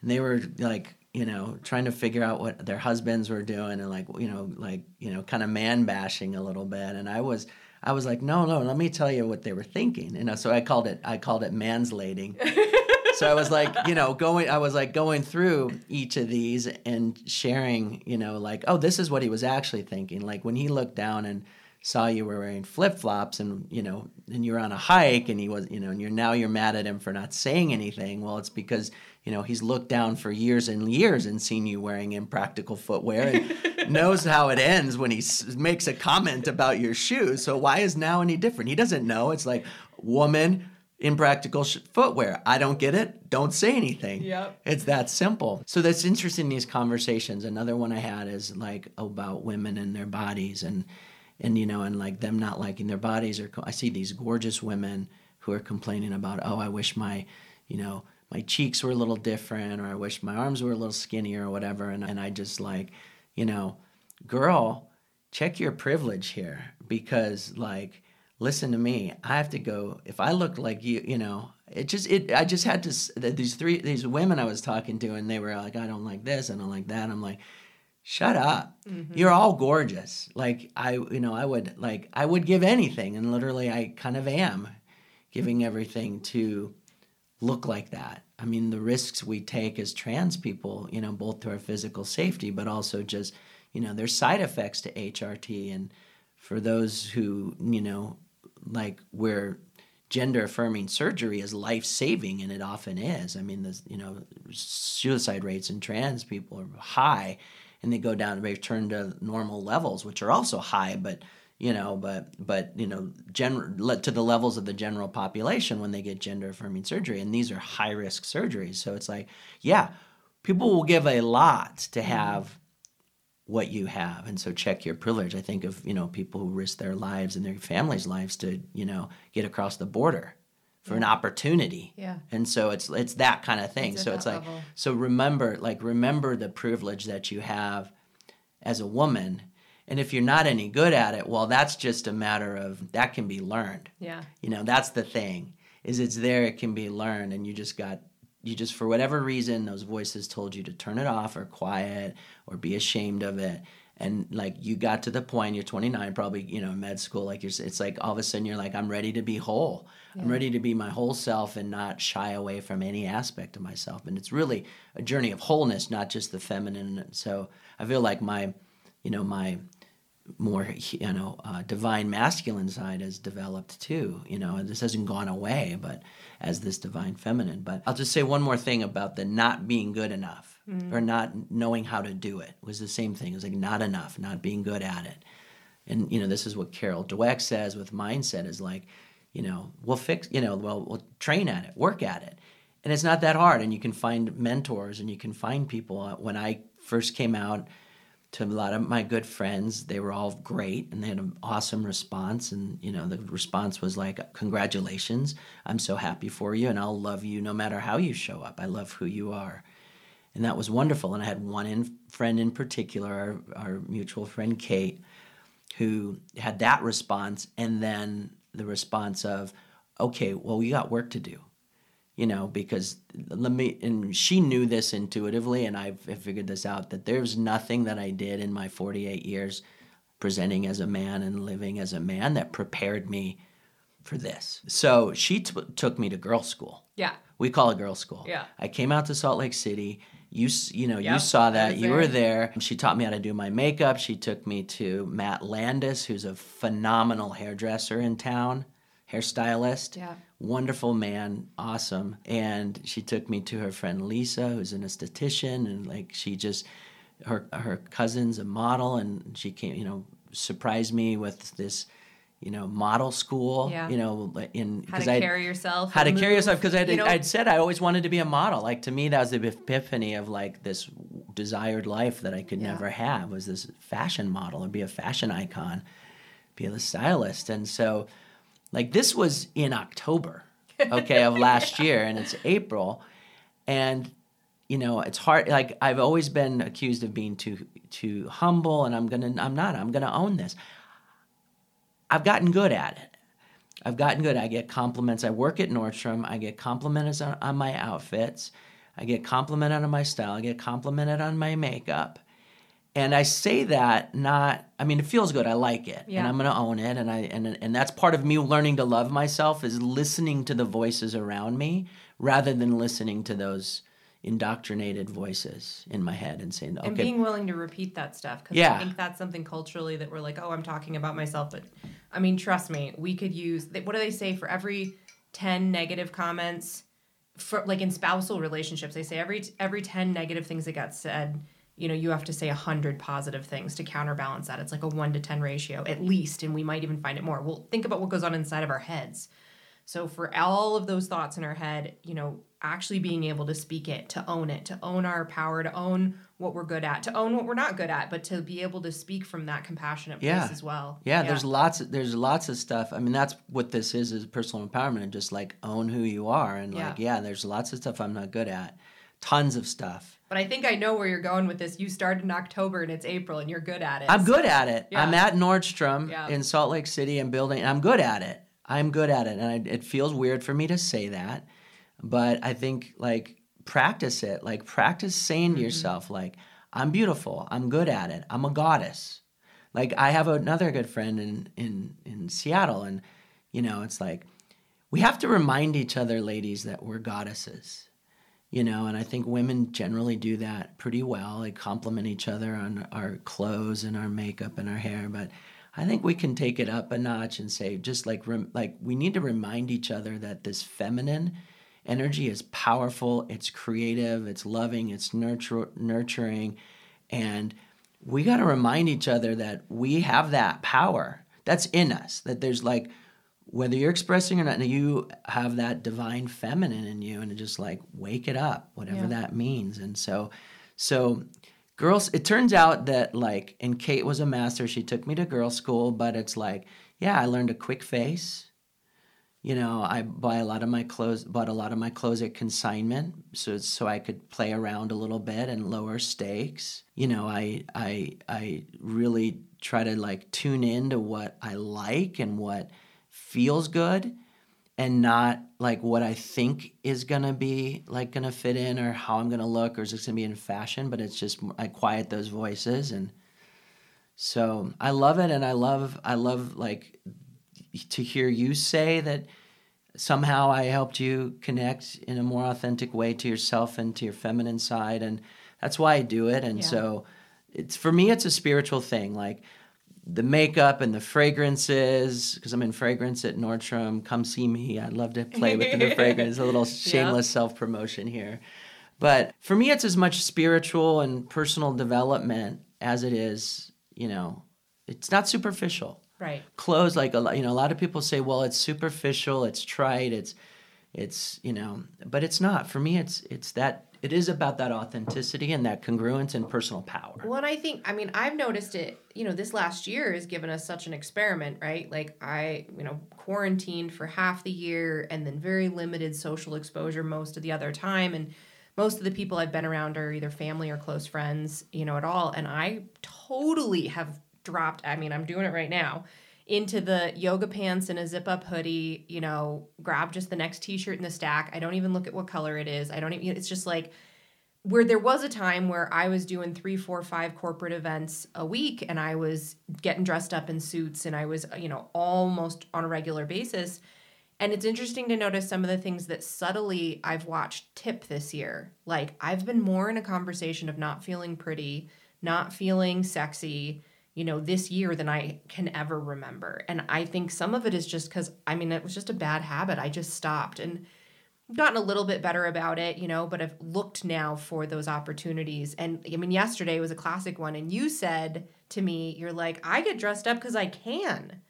and they were like you know trying to figure out what their husbands were doing and like you know like you know kind of man bashing a little bit. And i was i was like no no let me tell you what they were thinking. You know so i called it i called it manslating so i was like you know going i was like going through each of these and sharing you know like oh this is what he was actually thinking like when he looked down and saw you were wearing flip-flops and you know and you're on a hike and he was you know and you're now you're mad at him for not saying anything well it's because you know he's looked down for years and years and seen you wearing impractical footwear and knows how it ends when he s- makes a comment about your shoes. So why is now any different? He doesn't know. It's like woman impractical sh- footwear. I don't get it. Don't say anything. Yep. It's that simple. So that's interesting. These conversations. Another one I had is like about women and their bodies and and you know and like them not liking their bodies or I see these gorgeous women who are complaining about oh I wish my you know my cheeks were a little different or I wish my arms were a little skinnier or whatever and and I just like you know girl check your privilege here because like listen to me i have to go if i look like you you know it just it i just had to these three these women i was talking to and they were like i don't like this i don't like that i'm like shut up mm-hmm. you're all gorgeous like i you know i would like i would give anything and literally i kind of am giving everything to look like that. I mean, the risks we take as trans people, you know, both to our physical safety, but also just, you know, there's side effects to HRT. And for those who, you know, like where gender affirming surgery is life saving, and it often is. I mean, the, you know, suicide rates in trans people are high and they go down, they return to normal levels, which are also high, but you know, but but you know, gen- to the levels of the general population when they get gender affirming surgery, and these are high risk surgeries. So it's like, yeah, people will give a lot to mm-hmm. have what you have, and so check your privilege. I think of you know people who risk their lives and their families' lives to you know get across the border for an opportunity. Yeah. And so it's it's that kind of thing. It's so it's like level. so remember like remember the privilege that you have as a woman. And if you're not any good at it, well that's just a matter of that can be learned. Yeah. You know, that's the thing. Is it's there, it can be learned and you just got you just for whatever reason those voices told you to turn it off or quiet or be ashamed of it. And like you got to the point you're 29 probably you know med school like you're it's like all of a sudden you're like i'm ready to be whole. I'm ready to be my whole self and not shy away from any aspect of myself. And it's really a journey of wholeness not just the feminine. So i feel like my you know my more you know uh, divine masculine side has developed too. You know and this hasn't gone away but as this divine feminine. But i'll just say one more thing about the not being good enough or not knowing how to do it was the same thing. It was like not enough not being good at it. And you know this is what carol dweck says with mindset is like you know we'll fix you know well we'll train at it work at it. And it's not that hard. And you can find mentors and you can find people. Uh, when i first came out to a lot of my good friends. They were all great and they had an awesome response. And, you know, the response was like, Congratulations, I'm so happy for you, and I'll love you no matter how you show up. I love who you are. And that was wonderful. And I had one in, friend in particular, our, our mutual friend Kate, who had that response. And then the response of, Okay, well, we got work to do you know, because let me, and she knew this intuitively, and I've figured this out that there's nothing that I did in my 48 years presenting as a man and living as a man that prepared me for this. So she t- took me to girls' school. Yeah. We call it girls' school. Yeah. I came out to Salt Lake City. You, you know, you saw that. You were there. She taught me how to do my makeup. She took me to Matt Landis, who's a phenomenal hairdresser in town, hairstylist Yeah. wonderful man, awesome. And she took me to her friend Lisa, who's an esthetician, and like she just her her cousin's a model, and she came, you know, surprised me with this, you know, model school, Yeah. you know, in How 'cause to I'd- carry yourself. how to and carry yourself because I'd, you know? I'd said I always wanted to be a model. Like to me, that was the epiphany of like this desired life that I could Yeah. never have was this fashion model or be a fashion icon, be a stylist. And so, like this was in October, okay, of last year, and it's April, and you know it's hard. Like I've always been accused of being too too humble, and I'm gonna I'm not. I'm gonna own this. I've gotten good at it. I've gotten good. I get compliments. I work at Nordstrom. I get compliments on, on my outfits. I get complimented on my style. I get complimented on my makeup. And I say that not I mean it feels good. I like it. Yeah. And I'm going to own it and I and and that's part of me learning to love myself is listening to the voices around me rather than listening to those indoctrinated voices in my head and saying okay and being willing to repeat that stuff because Yeah. I think that's something culturally that we're like, oh, I'm talking about myself, but I mean, trust me, we could use. What do they say for every ten negative comments, for like in spousal relationships, they say every every ten negative things that got said you know, you have to say a hundred positive things to counterbalance that. It's like a one to ten ratio at least, and we might even find it more. Well, think about what goes on inside of our heads. So for all of those thoughts in our head, you know, actually being able to speak it, to own it, to own our power, to own what we're good at, to own what we're not good at, but to be able to speak from that compassionate place Yeah. as well. Yeah, there's lots of there's lots of stuff. I mean, that's what this is is personal empowerment and just like own who you are and like Yeah. yeah, there's lots of stuff I'm not good at. Tons of stuff. But I think I know where you're going with this. You started in October and it's April and you're good at it. I'm good at it. Yeah. I'm at Nordstrom Yeah. in Salt Lake City and building and I'm good at it. I'm good at it and I, it feels weird for me to say that, but I think like practice it. Like practice saying to Mm-hmm. yourself like I'm beautiful. I'm good at it. I'm a goddess. Like I have another good friend in in in Seattle and you know, it's like we have to remind each other ladies that we're goddesses you know and i think women generally do that pretty well. They compliment each other on our clothes and our makeup and our hair but i think we can take it up a notch and say just like rem- like we need to remind each other that this feminine energy is powerful it's creative it's loving it's nurture- nurturing and we got to remind each other that we have that power that's in us that there's like whether you're expressing or not, you have that divine feminine in you, and just like wake it up, whatever Yeah. that means. And so, so girls, it turns out that like, and Kate was a master. She took me to girl school, but it's like, yeah, I learned a quick face. You know, I buy a lot of my clothes, bought a lot of my clothes at consignment, so so I could play around a little bit and lower stakes. You know, I I I really try to like tune into what I like and what feels good and not like what I think is gonna be like gonna fit in or how I'm gonna look or is this gonna be in fashion, but it's just I quiet those voices and so I love it and I love I love like to hear you say that somehow I helped you connect in a more authentic way to yourself and to your feminine side and that's why I do it and Yeah. so it's for me it's a spiritual thing like the makeup and the fragrances because I'm in fragrance at Nordstrom. Come see me. I'd love to play with the fragrance. A little shameless self promotion here. But for me it's as much spiritual and personal development as it is you know it's not superficial. Right. clothes like a lot you know a lot of people say well it's superficial it's trite it's it's you know but it's not. For me it's it's that it is about that authenticity and that congruence and personal power Well, and I think, I mean, I've noticed it, you know, this last year has given us such an experiment, right? Like, I, you know, quarantined for half the year and then very limited social exposure most of the other time. And most of the people I've been around are either family or close friends, you know, at all. And I totally have dropped, I mean, I'm doing it right now into the yoga pants and a zip up hoodie, you know, grab just the next t shirt in the stack. I don't even look at what color it is. I don't even, it's just like, where there was a time where I was doing three, four, five corporate events a week and I was getting dressed up in suits and I was, you know, almost on a regular basis. And it's interesting to notice some of the things that subtly I've watched tip this year. Like I've been more in a conversation of not feeling pretty, not feeling sexy, you know, this year than I can ever remember. And I think some of it is just because, I mean, it was just a bad habit. I just stopped. And gotten a little bit better about it, you know, but I've looked now for those opportunities. And I mean, yesterday was a classic one. And you said to me, you're like, I get dressed up because I can.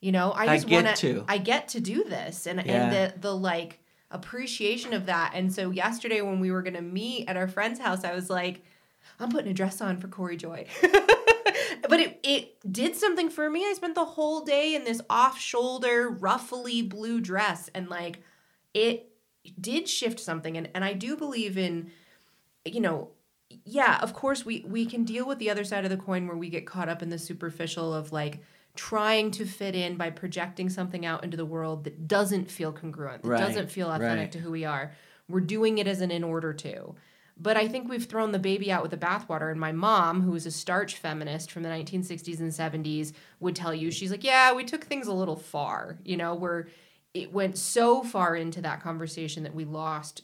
You know, I just get want to. I get to do this. And Yeah. and the the like appreciation of that. And so yesterday when we were gonna meet at our friend's house, I was like, I'm putting a dress on for Corey Joy. but it, it did something for me. I spent the whole day in this off shoulder, ruffly blue dress, and like it did shift something. And, and I do believe in, you know, yeah, of course we we can deal with the other side of the coin where we get caught up in the superficial of like trying to fit in by projecting something out into the world that doesn't feel congruent, that Right, doesn't feel authentic right. to who we are. We're doing it as an in order to. But I think we've thrown the baby out with the bathwater. And my mom, who was a starch feminist from the 1960s and 70s, would tell you, she's like, yeah, we took things a little far. You know, where it went so far into that conversation that we lost.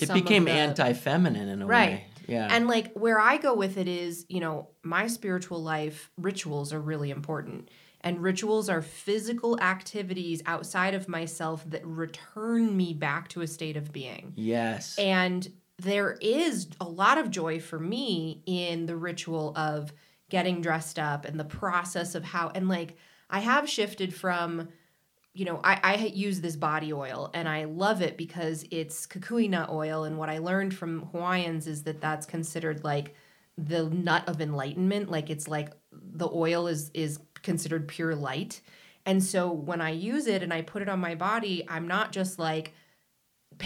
it became the- anti-feminine in a Right. way yeah and like where I go with it is, you know, my spiritual life rituals are really important. And rituals are physical activities outside of myself that return me back to a state of being. yes And there is a lot of joy for me in the ritual of getting dressed up and the process of how and like I have shifted from you know, I, I use this body oil and I love it because it's kukui nut oil. And what I learned from Hawaiians is that that's considered like the nut of enlightenment. Like it's like the oil is is considered pure light. And so when I use it and I put it on my body, I'm not just like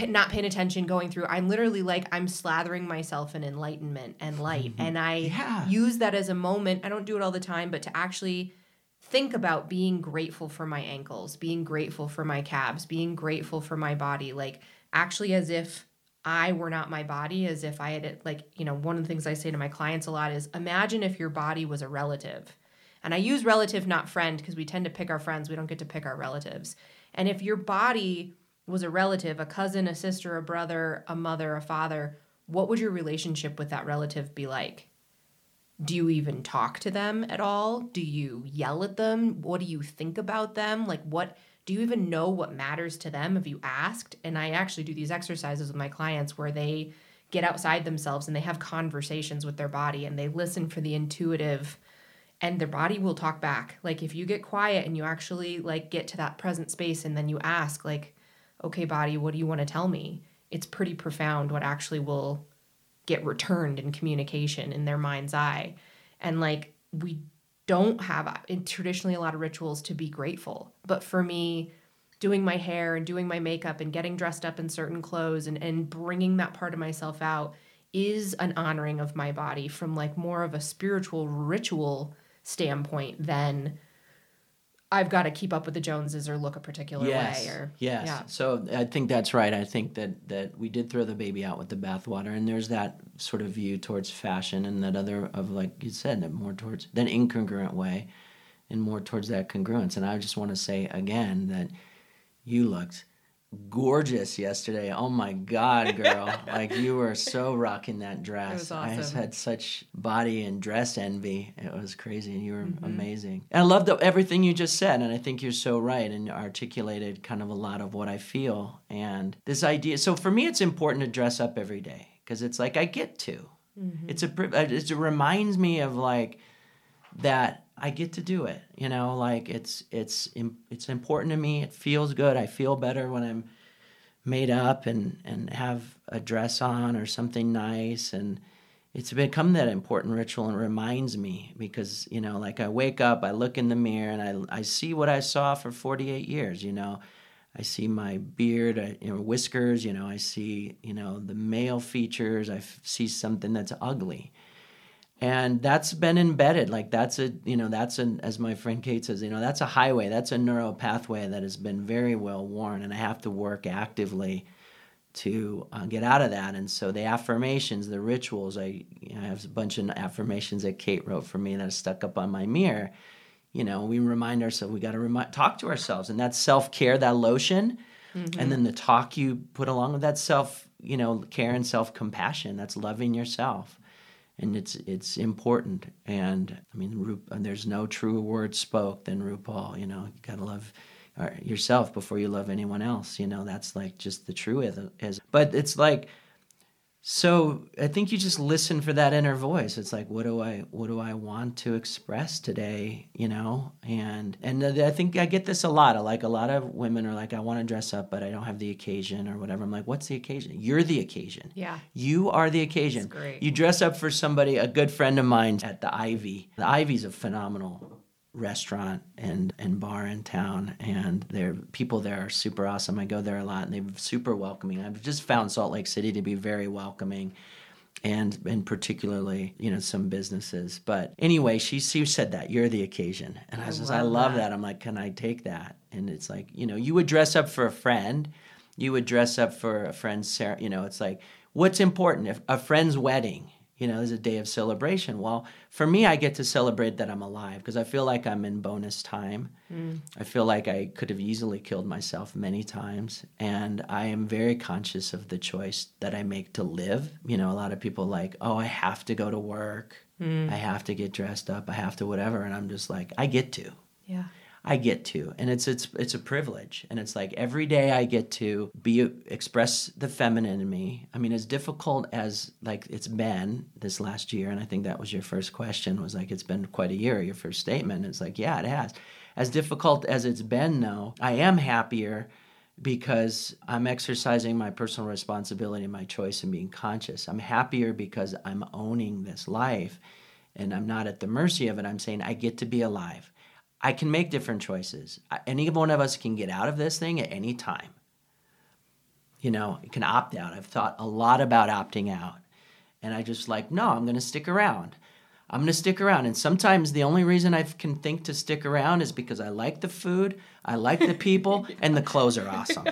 not paying attention going through i'm literally like i'm slathering myself in enlightenment and light. Mm-hmm. And i Yeah. use that as a moment i don't do it all the time but to actually think about being grateful for my ankles being grateful for my calves being grateful for my body like actually as if i were not my body as if i had like you know one of the things i say to my clients a lot is imagine if your body was a relative. And i use relative not friend because we tend to pick our friends we don't get to pick our relatives. And if your body was a relative, a cousin, a sister, a brother, a mother, a father, what would your relationship with that relative be like? Do you even talk to them at all? Do you yell at them? What do you think about them? Like, what do you even know what matters to them? Have you asked? And I actually do these exercises with my clients where they get outside themselves and they have conversations with their body and they listen for the intuitive and their body will talk back. Like if you get quiet and you actually like get to that present space and then you ask like okay, body, what do you want to tell me? It's pretty profound what actually will get returned in communication in their mind's eye. And like, we don't have uh, traditionally a lot of rituals to be grateful. But for me, doing my hair and doing my makeup and getting dressed up in certain clothes and, and bringing that part of myself out is an honoring of my body from like more of a spiritual ritual standpoint than I've got to keep up with the Joneses or look a particular yes. way or yes. yeah. So I think that's right. I think that that we did throw the baby out with the bathwater, and there's that sort of view towards fashion, and that other of like you said, that more towards that incongruent way, and more towards that congruence. And I just want to say again that you looked gorgeous yesterday. Oh my God, girl. like you were so rocking that dress. Was I just had such body and dress envy. It was crazy. And you were Mm-hmm. amazing. And I love the, everything you just said. And I think you're so right and articulated kind of a lot of what I feel. And this idea. So for me, it's important to dress up every day because it's like I get to. Mm-hmm. It's a it reminds me of like that I get to do it. You know, like it's it's it's important to me. It feels good. I feel better when I'm made up and and have a dress on or something nice and it's become that important ritual and reminds me because you know like i wake up i look in the mirror and i, I see what i saw for 48 years you know i see my beard I, you know whiskers you know i see you know the male features i f- see something that's ugly and that's been embedded like that's a you know that's an as my friend kate says you know that's a highway that's a neural pathway that has been very well worn and i have to work actively to uh, get out of that. And so the affirmations the rituals i you know, I have a bunch of affirmations that kate wrote for me that are stuck up on my mirror. You know we remind ourselves we got to remind talk to ourselves and that's self-care that lotion and then the talk you put along with that self you know care and self-compassion that's loving yourself and it's it's important. And I mean, Ru- there's no truer word spoke than RuPaul. You know, you gotta love uh, yourself before you love anyone else. You know, that's like just the truth is. But it's like, so I think you just listen for that inner voice. It's like, what do I what do I want to express today? You know, and and I think I get this a lot. Like a lot of women are like, I want to dress up, but I don't have the occasion or whatever. I'm like, what's the occasion? You're the occasion. Yeah. You are the occasion. That's great. You dress up for somebody, a good friend of mine at the Ivy. The Ivy's a phenomenal restaurant and, and bar in town and their people there are super awesome. I go there a lot and they're super welcoming. I've just found Salt Lake City to be very welcoming and and particularly you know some businesses but anyway she she said that you're the occasion and i, I was just i love love that. that i'm like can i take that and it's like you know you would dress up for a friend you would dress up for a friend's you know it's like what's important if a friend's wedding you know there's a day of celebration. Well for me i get to celebrate that i'm alive because i feel like i'm in bonus time. Mm. I feel like i could have easily killed myself many times and i am very conscious of the choice that i make to live. You know a lot of people like oh i have to go to work. Mm. I have to get dressed up. I have to whatever. And i'm just like i get to. Yeah. I get to, and it's it's it's a privilege, and it's like every day I get to be express the feminine in me. I mean, as difficult as like it's been this last year, and I think that was your first question was like it's been quite a year. Your first statement is like, yeah, it has. As difficult as it's been, though, I am happier because I'm exercising my personal responsibility and my choice and being conscious. I'm happier because I'm owning this life and I'm not at the mercy of it. I'm saying I get to be alive. I can make different choices. Any one of us can get out of this thing at any time. You know, you can opt out. I've thought a lot about opting out. And I just like, no, I'm going to stick around. I'm going to stick around. And sometimes the only reason I can think to stick around is because I like the food, I like the people, and the clothes are awesome.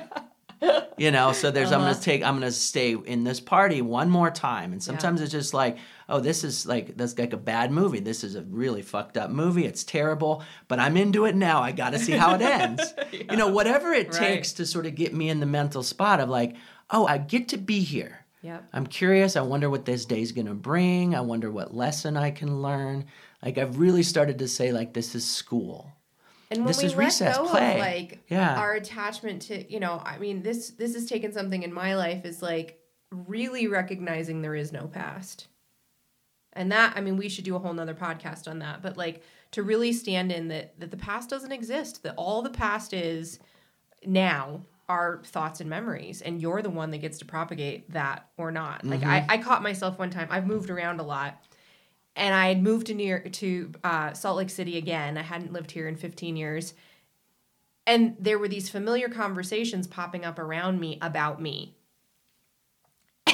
you know, so there's, uh-huh. I'm going to take, I'm going to stay in this party one more time. And sometimes yeah. it's just like, oh, this is like that's like a bad movie. This is a really fucked up movie. It's terrible, but I'm into it now. I got to see how it ends. yeah. You know, whatever it right. takes to sort of get me in the mental spot of like, oh, I get to be here. Yep. I'm curious. I wonder what this day's going to bring. I wonder what lesson I can learn. Like I've really started to say like this is school. And when this we is let recess, go play. of like yeah. our attachment to, you know, I mean, this this has taken something in my life is like really recognizing there is no past. And that, I mean, we should do a whole nother podcast on that. But like to really stand in that that the past doesn't exist, that all the past is now are thoughts and memories and you're the one that gets to propagate that or not mm-hmm. like I, I caught myself one time i've moved around a lot and i had moved to new york to uh, salt lake city again i hadn't lived here in 15 years and there were these familiar conversations popping up around me about me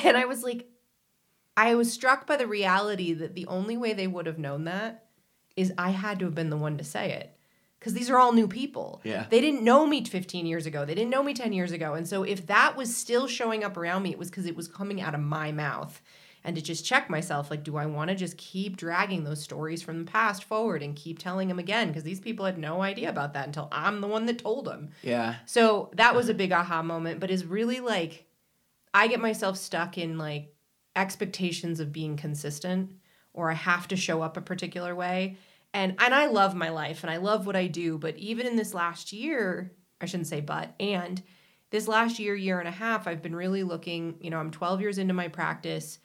and i was like i was struck by the reality that the only way they would have known that is i had to have been the one to say it because these are all new people. Yeah. They didn't know me 15 years ago. They didn't know me 10 years ago. And so if that was still showing up around me, it was because it was coming out of my mouth. And to just check myself, like, do I want to just keep dragging those stories from the past forward and keep telling them again? Because these people had no idea about that until I'm the one that told them. Yeah. So that was a big aha moment, but is really like, I get myself stuck in like expectations of being consistent or I have to show up a particular way and and I love my life and I love what I do, but even in this last year, I shouldn't say but, and this last year, year and a half, I've been really looking, you know, I'm 12 years into my practice.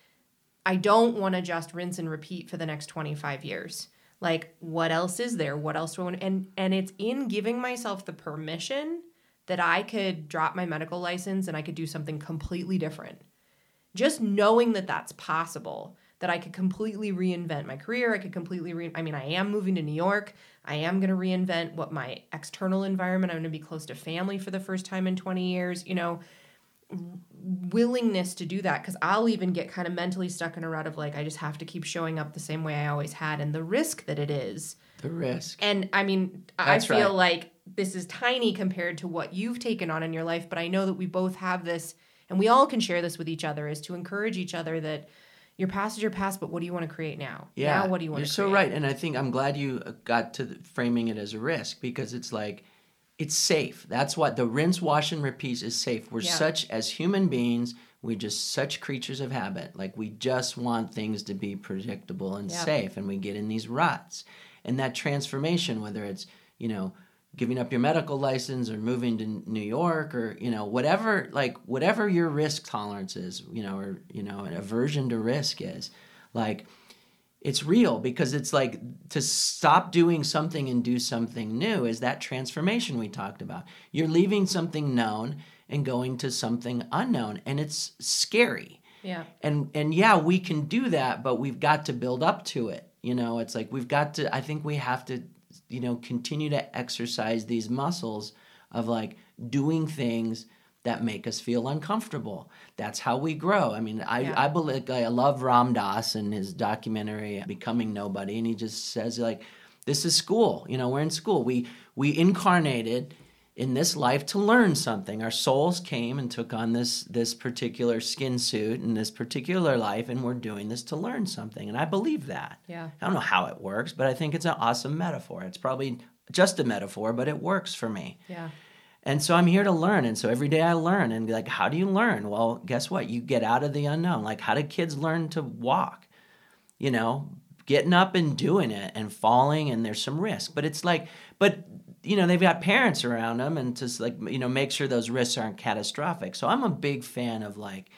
I don't want to just rinse and repeat for the next 25 years. Like what else is there? What else do I want and and it's in giving myself the permission that I could drop my medical license and I could do something completely different. Just knowing that that's possible that I could completely reinvent my career. I could completely re I mean, I am moving to New York. I am going to reinvent what my external environment. I'm going to be close to family for the first time in 20 years, you know, willingness to do that cuz I'll even get kind of mentally stuck in a rut of like I just have to keep showing up the same way I always had and the risk that it is. The risk. And I mean, That's I feel right. like this is tiny compared to what you've taken on in your life, but I know that we both have this and we all can share this with each other is to encourage each other that your past is your past, but what do you want to create now? Yeah. Now, what do you want You're to so right. And I think I'm glad you uh, got to framing it as a risk because it's like, it's safe. That's what the rinse, wash, and repeat is safe. We're yeah. such, as human beings, we're just such creatures of habit. Like we just want things to be predictable and yeah. safe, and we get in these ruts. And that transformation, whether it's, you know, giving up your medical license or moving to New York or you know whatever like whatever your risk tolerance is you know or you know an aversion to risk is like it's real because it's like to stop doing something and do something new is that transformation we talked about. You're leaving something known and going to something unknown and it's scary. Yeah. And and yeah we can do that but we've got to build up to it you know? It's like we've got to i think we have to you know continue to exercise these muscles of like doing things that make us feel uncomfortable. That's how we grow. I mean, I, yeah. I believe I love Ram Dass and his documentary Becoming Nobody, and he just says like, "This is school. You know, we're in school. We we incarnated in this life to learn something. Our souls came and took on this this particular skin suit in this particular life, and we're doing this to learn something. And I believe that. Yeah. I don't know how it works, but I think it's an awesome metaphor. It's probably just a metaphor, but it works for me. Yeah. And so I'm here to learn. And so every day I learn. And like, how do you learn? Well, guess what? You get out of the unknown. Like, how do kids learn to walk? You know, getting up and doing it and falling, and there's some risk. But it's like, but you know they've got parents around them and to like you know make sure those risks aren't catastrophic so i'm a big fan of like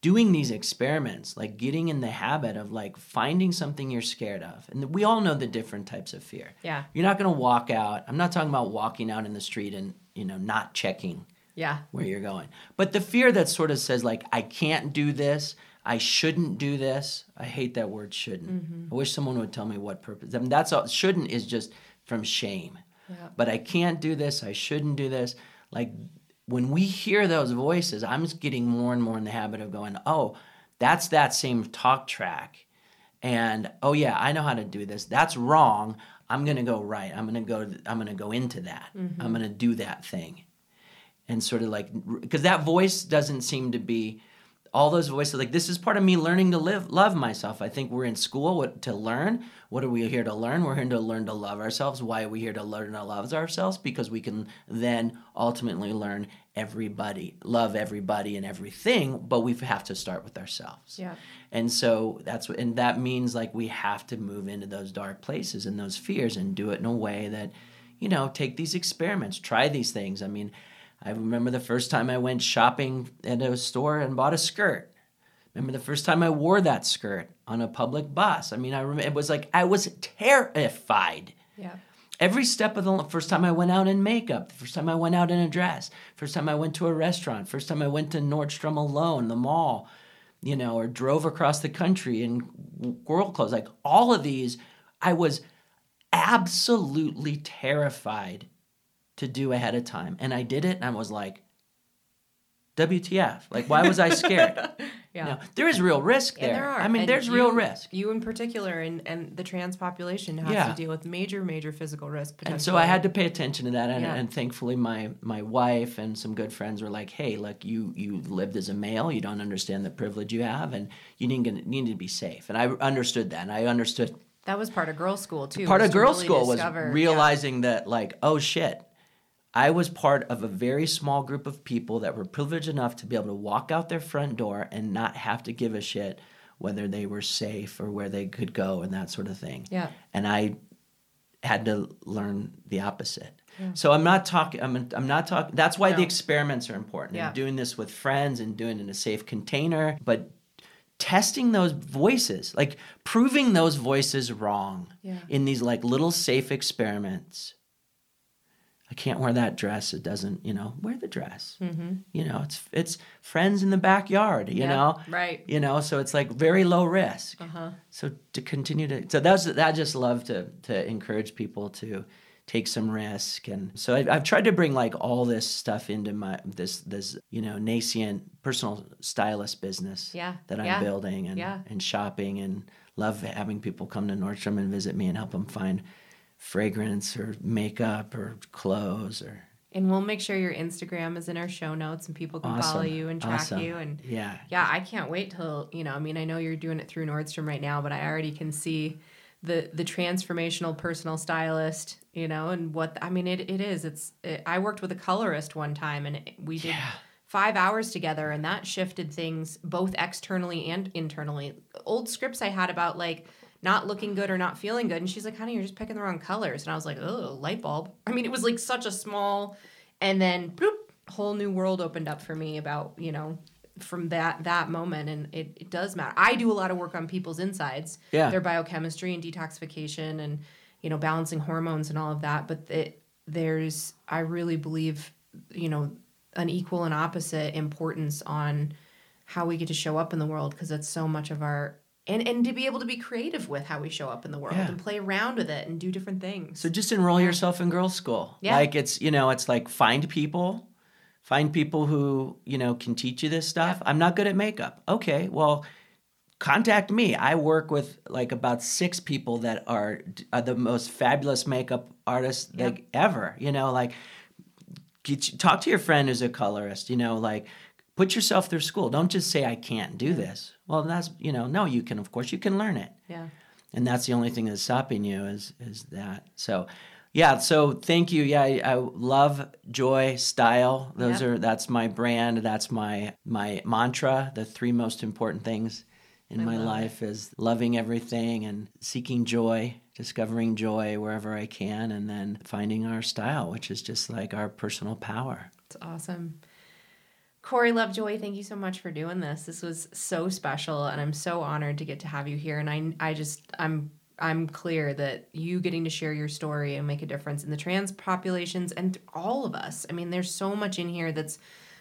doing these experiments like getting in the habit of like finding something you're scared of and we all know the different types of fear Yeah. you're not going to walk out i'm not talking about walking out in the street and you know not checking Yeah. where you're going. But the fear that sort of says like I can't do this, I shouldn't do this. I hate that word shouldn't. Mm-hmm. I wish someone would tell me what purpose. I mean that's all shouldn't is just from shame. Yeah. But I can't do this, I shouldn't do this. Like when we hear those voices, I'm just getting more and more in the habit of going, "Oh, that's that same talk track." And oh yeah, I know how to do this. That's wrong. I'm going to go right. I'm to go I'm going to go into that. Mm-hmm. I'm going to do that thing and sort of like because that voice doesn't seem to be all those voices like this is part of me learning to live love myself. I think we're in school what, to learn. What are we here to learn? We're here to learn to love ourselves. Why are we here to learn to love ourselves? Because we can then ultimately learn everybody love everybody and everything but we have to start with ourselves. Yeah. and so that's what, and that means like we have to move into those dark places and those fears and do it in a way that, you know, take these experiments, try these things. I mean, I remember the first time I went shopping at a store and bought a skirt. Remember the first time I wore that skirt on a public bus. I mean, I remember it was like I was terrified. Yeah. Every step of the first time I went out in makeup, the first time I went out in a dress, first time I went to a restaurant, first time I went to Nordstrom alone, the mall, you know, or drove across the country in girl clothes. Like all of these, I was absolutely terrified to do ahead of time. And I did it and I was like, WTF? Like, why was I scared? Yeah. You know, there is real risk there. And there are. I mean, And there's you- real risk. You in particular, and, and the trans population has Yeah. to deal with major, major physical risk. And so I had to pay attention to that, and, Yeah. and thankfully my my wife and some good friends were like, "Hey, look, you you lived as a male, you don't understand the privilege you have, and you need to, need to be safe." And I understood that, and I understood That was part of girls' school too. part of girls' really school was discover- yeah. realizing that, like, oh shit, I was part of a very small group of people that were privileged enough to be able to walk out their front door and not have to give a shit whether they were safe or where they could go and that sort of thing Yeah. and I had to learn the opposite. Yeah. So I'm not talking. I'm, I'm not talking. That's why the experiments are important. Yeah. And doing this with friends and doing it in a safe container, but testing those voices, like proving those voices wrong Yeah. in these like little safe experiments. I can't wear that dress. It doesn't, you know, wear the dress. Mm-hmm. You know, it's it's friends in the backyard. You Yeah, know, right. You know, so it's like very low risk. Uh huh. So to continue to so that's I just love to to encourage people to take some risk and so I, I've tried to bring like all this stuff into my this this you know nascent personal stylist business Yeah, that I'm yeah, building and yeah. and shopping and love having people come to Nordstrom and visit me and help them find fragrance or makeup or clothes or And we'll make sure your Instagram is in our show notes and people can follow you and track Awesome. you. And yeah yeah, I can't wait till, you know, I mean, I know you're doing it through Nordstrom right now, but I already can see the the transformational personal stylist, you know, and what I mean it, it is. It's it, I worked with a colorist one time and it- we did Yeah. 5 hours together and that shifted things both externally and internally. Old scripts I had about like not looking good or not feeling good and she's like, "Honey, you're just picking the wrong colors." And I was like, "Oh, light bulb." I mean, it was like such a small and then bloop, whole new world opened up for me about you know from that that moment and it, it does matter i do a lot of work on people's insides Yeah. their biochemistry and detoxification and you know balancing hormones and all of that but it, there's i really believe you know an equal and opposite importance on how we get to show up in the world because it's so much of our and and to be able to be creative with how we show up in the world Yeah. and play around with it and do different things So just enroll yourself in girls' school. Yeah. Like it's you know it's like find people, find people who you know can teach you this stuff. I'm not good at makeup. Okay, well, contact me. I work with like about six people that are, are the most fabulous makeup artists Yeah. like ever. You know, like get, talk to your friend who's a colorist. You know, like put yourself through school. Don't just say I can't do this. Well, that's you know no, you can of course you can learn it yeah and that's the only thing that's stopping you is is that so yeah so thank you yeah i, I love joy style those Yep. are that's my brand that's my my mantra the three most important things in I my life is loving everything and seeking joy discovering joy wherever I can, and then finding our style, which is just like our personal power. It's awesome. Corey Lovejoy, thank you so much for doing this. This was so special, and I'm so honored to get to have you here. And I, I just, I'm, I'm clear that you getting to share your story and make a difference in the trans populations and all of us. I mean, there's so much in here that's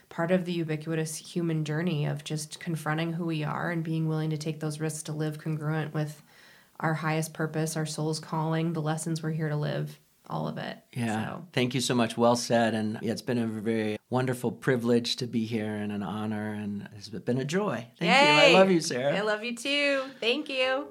part of the ubiquitous human journey of just confronting who we are and being willing to take those risks to live congruent with our highest purpose, our soul's calling, the lessons we're here to live, all of it. Yeah. So, Thank you so much. Well said. And yeah, it's been a very wonderful privilege to be here and an honor, and it's been a joy. Thank you. I love you, Sarah. I love you too. Thank you.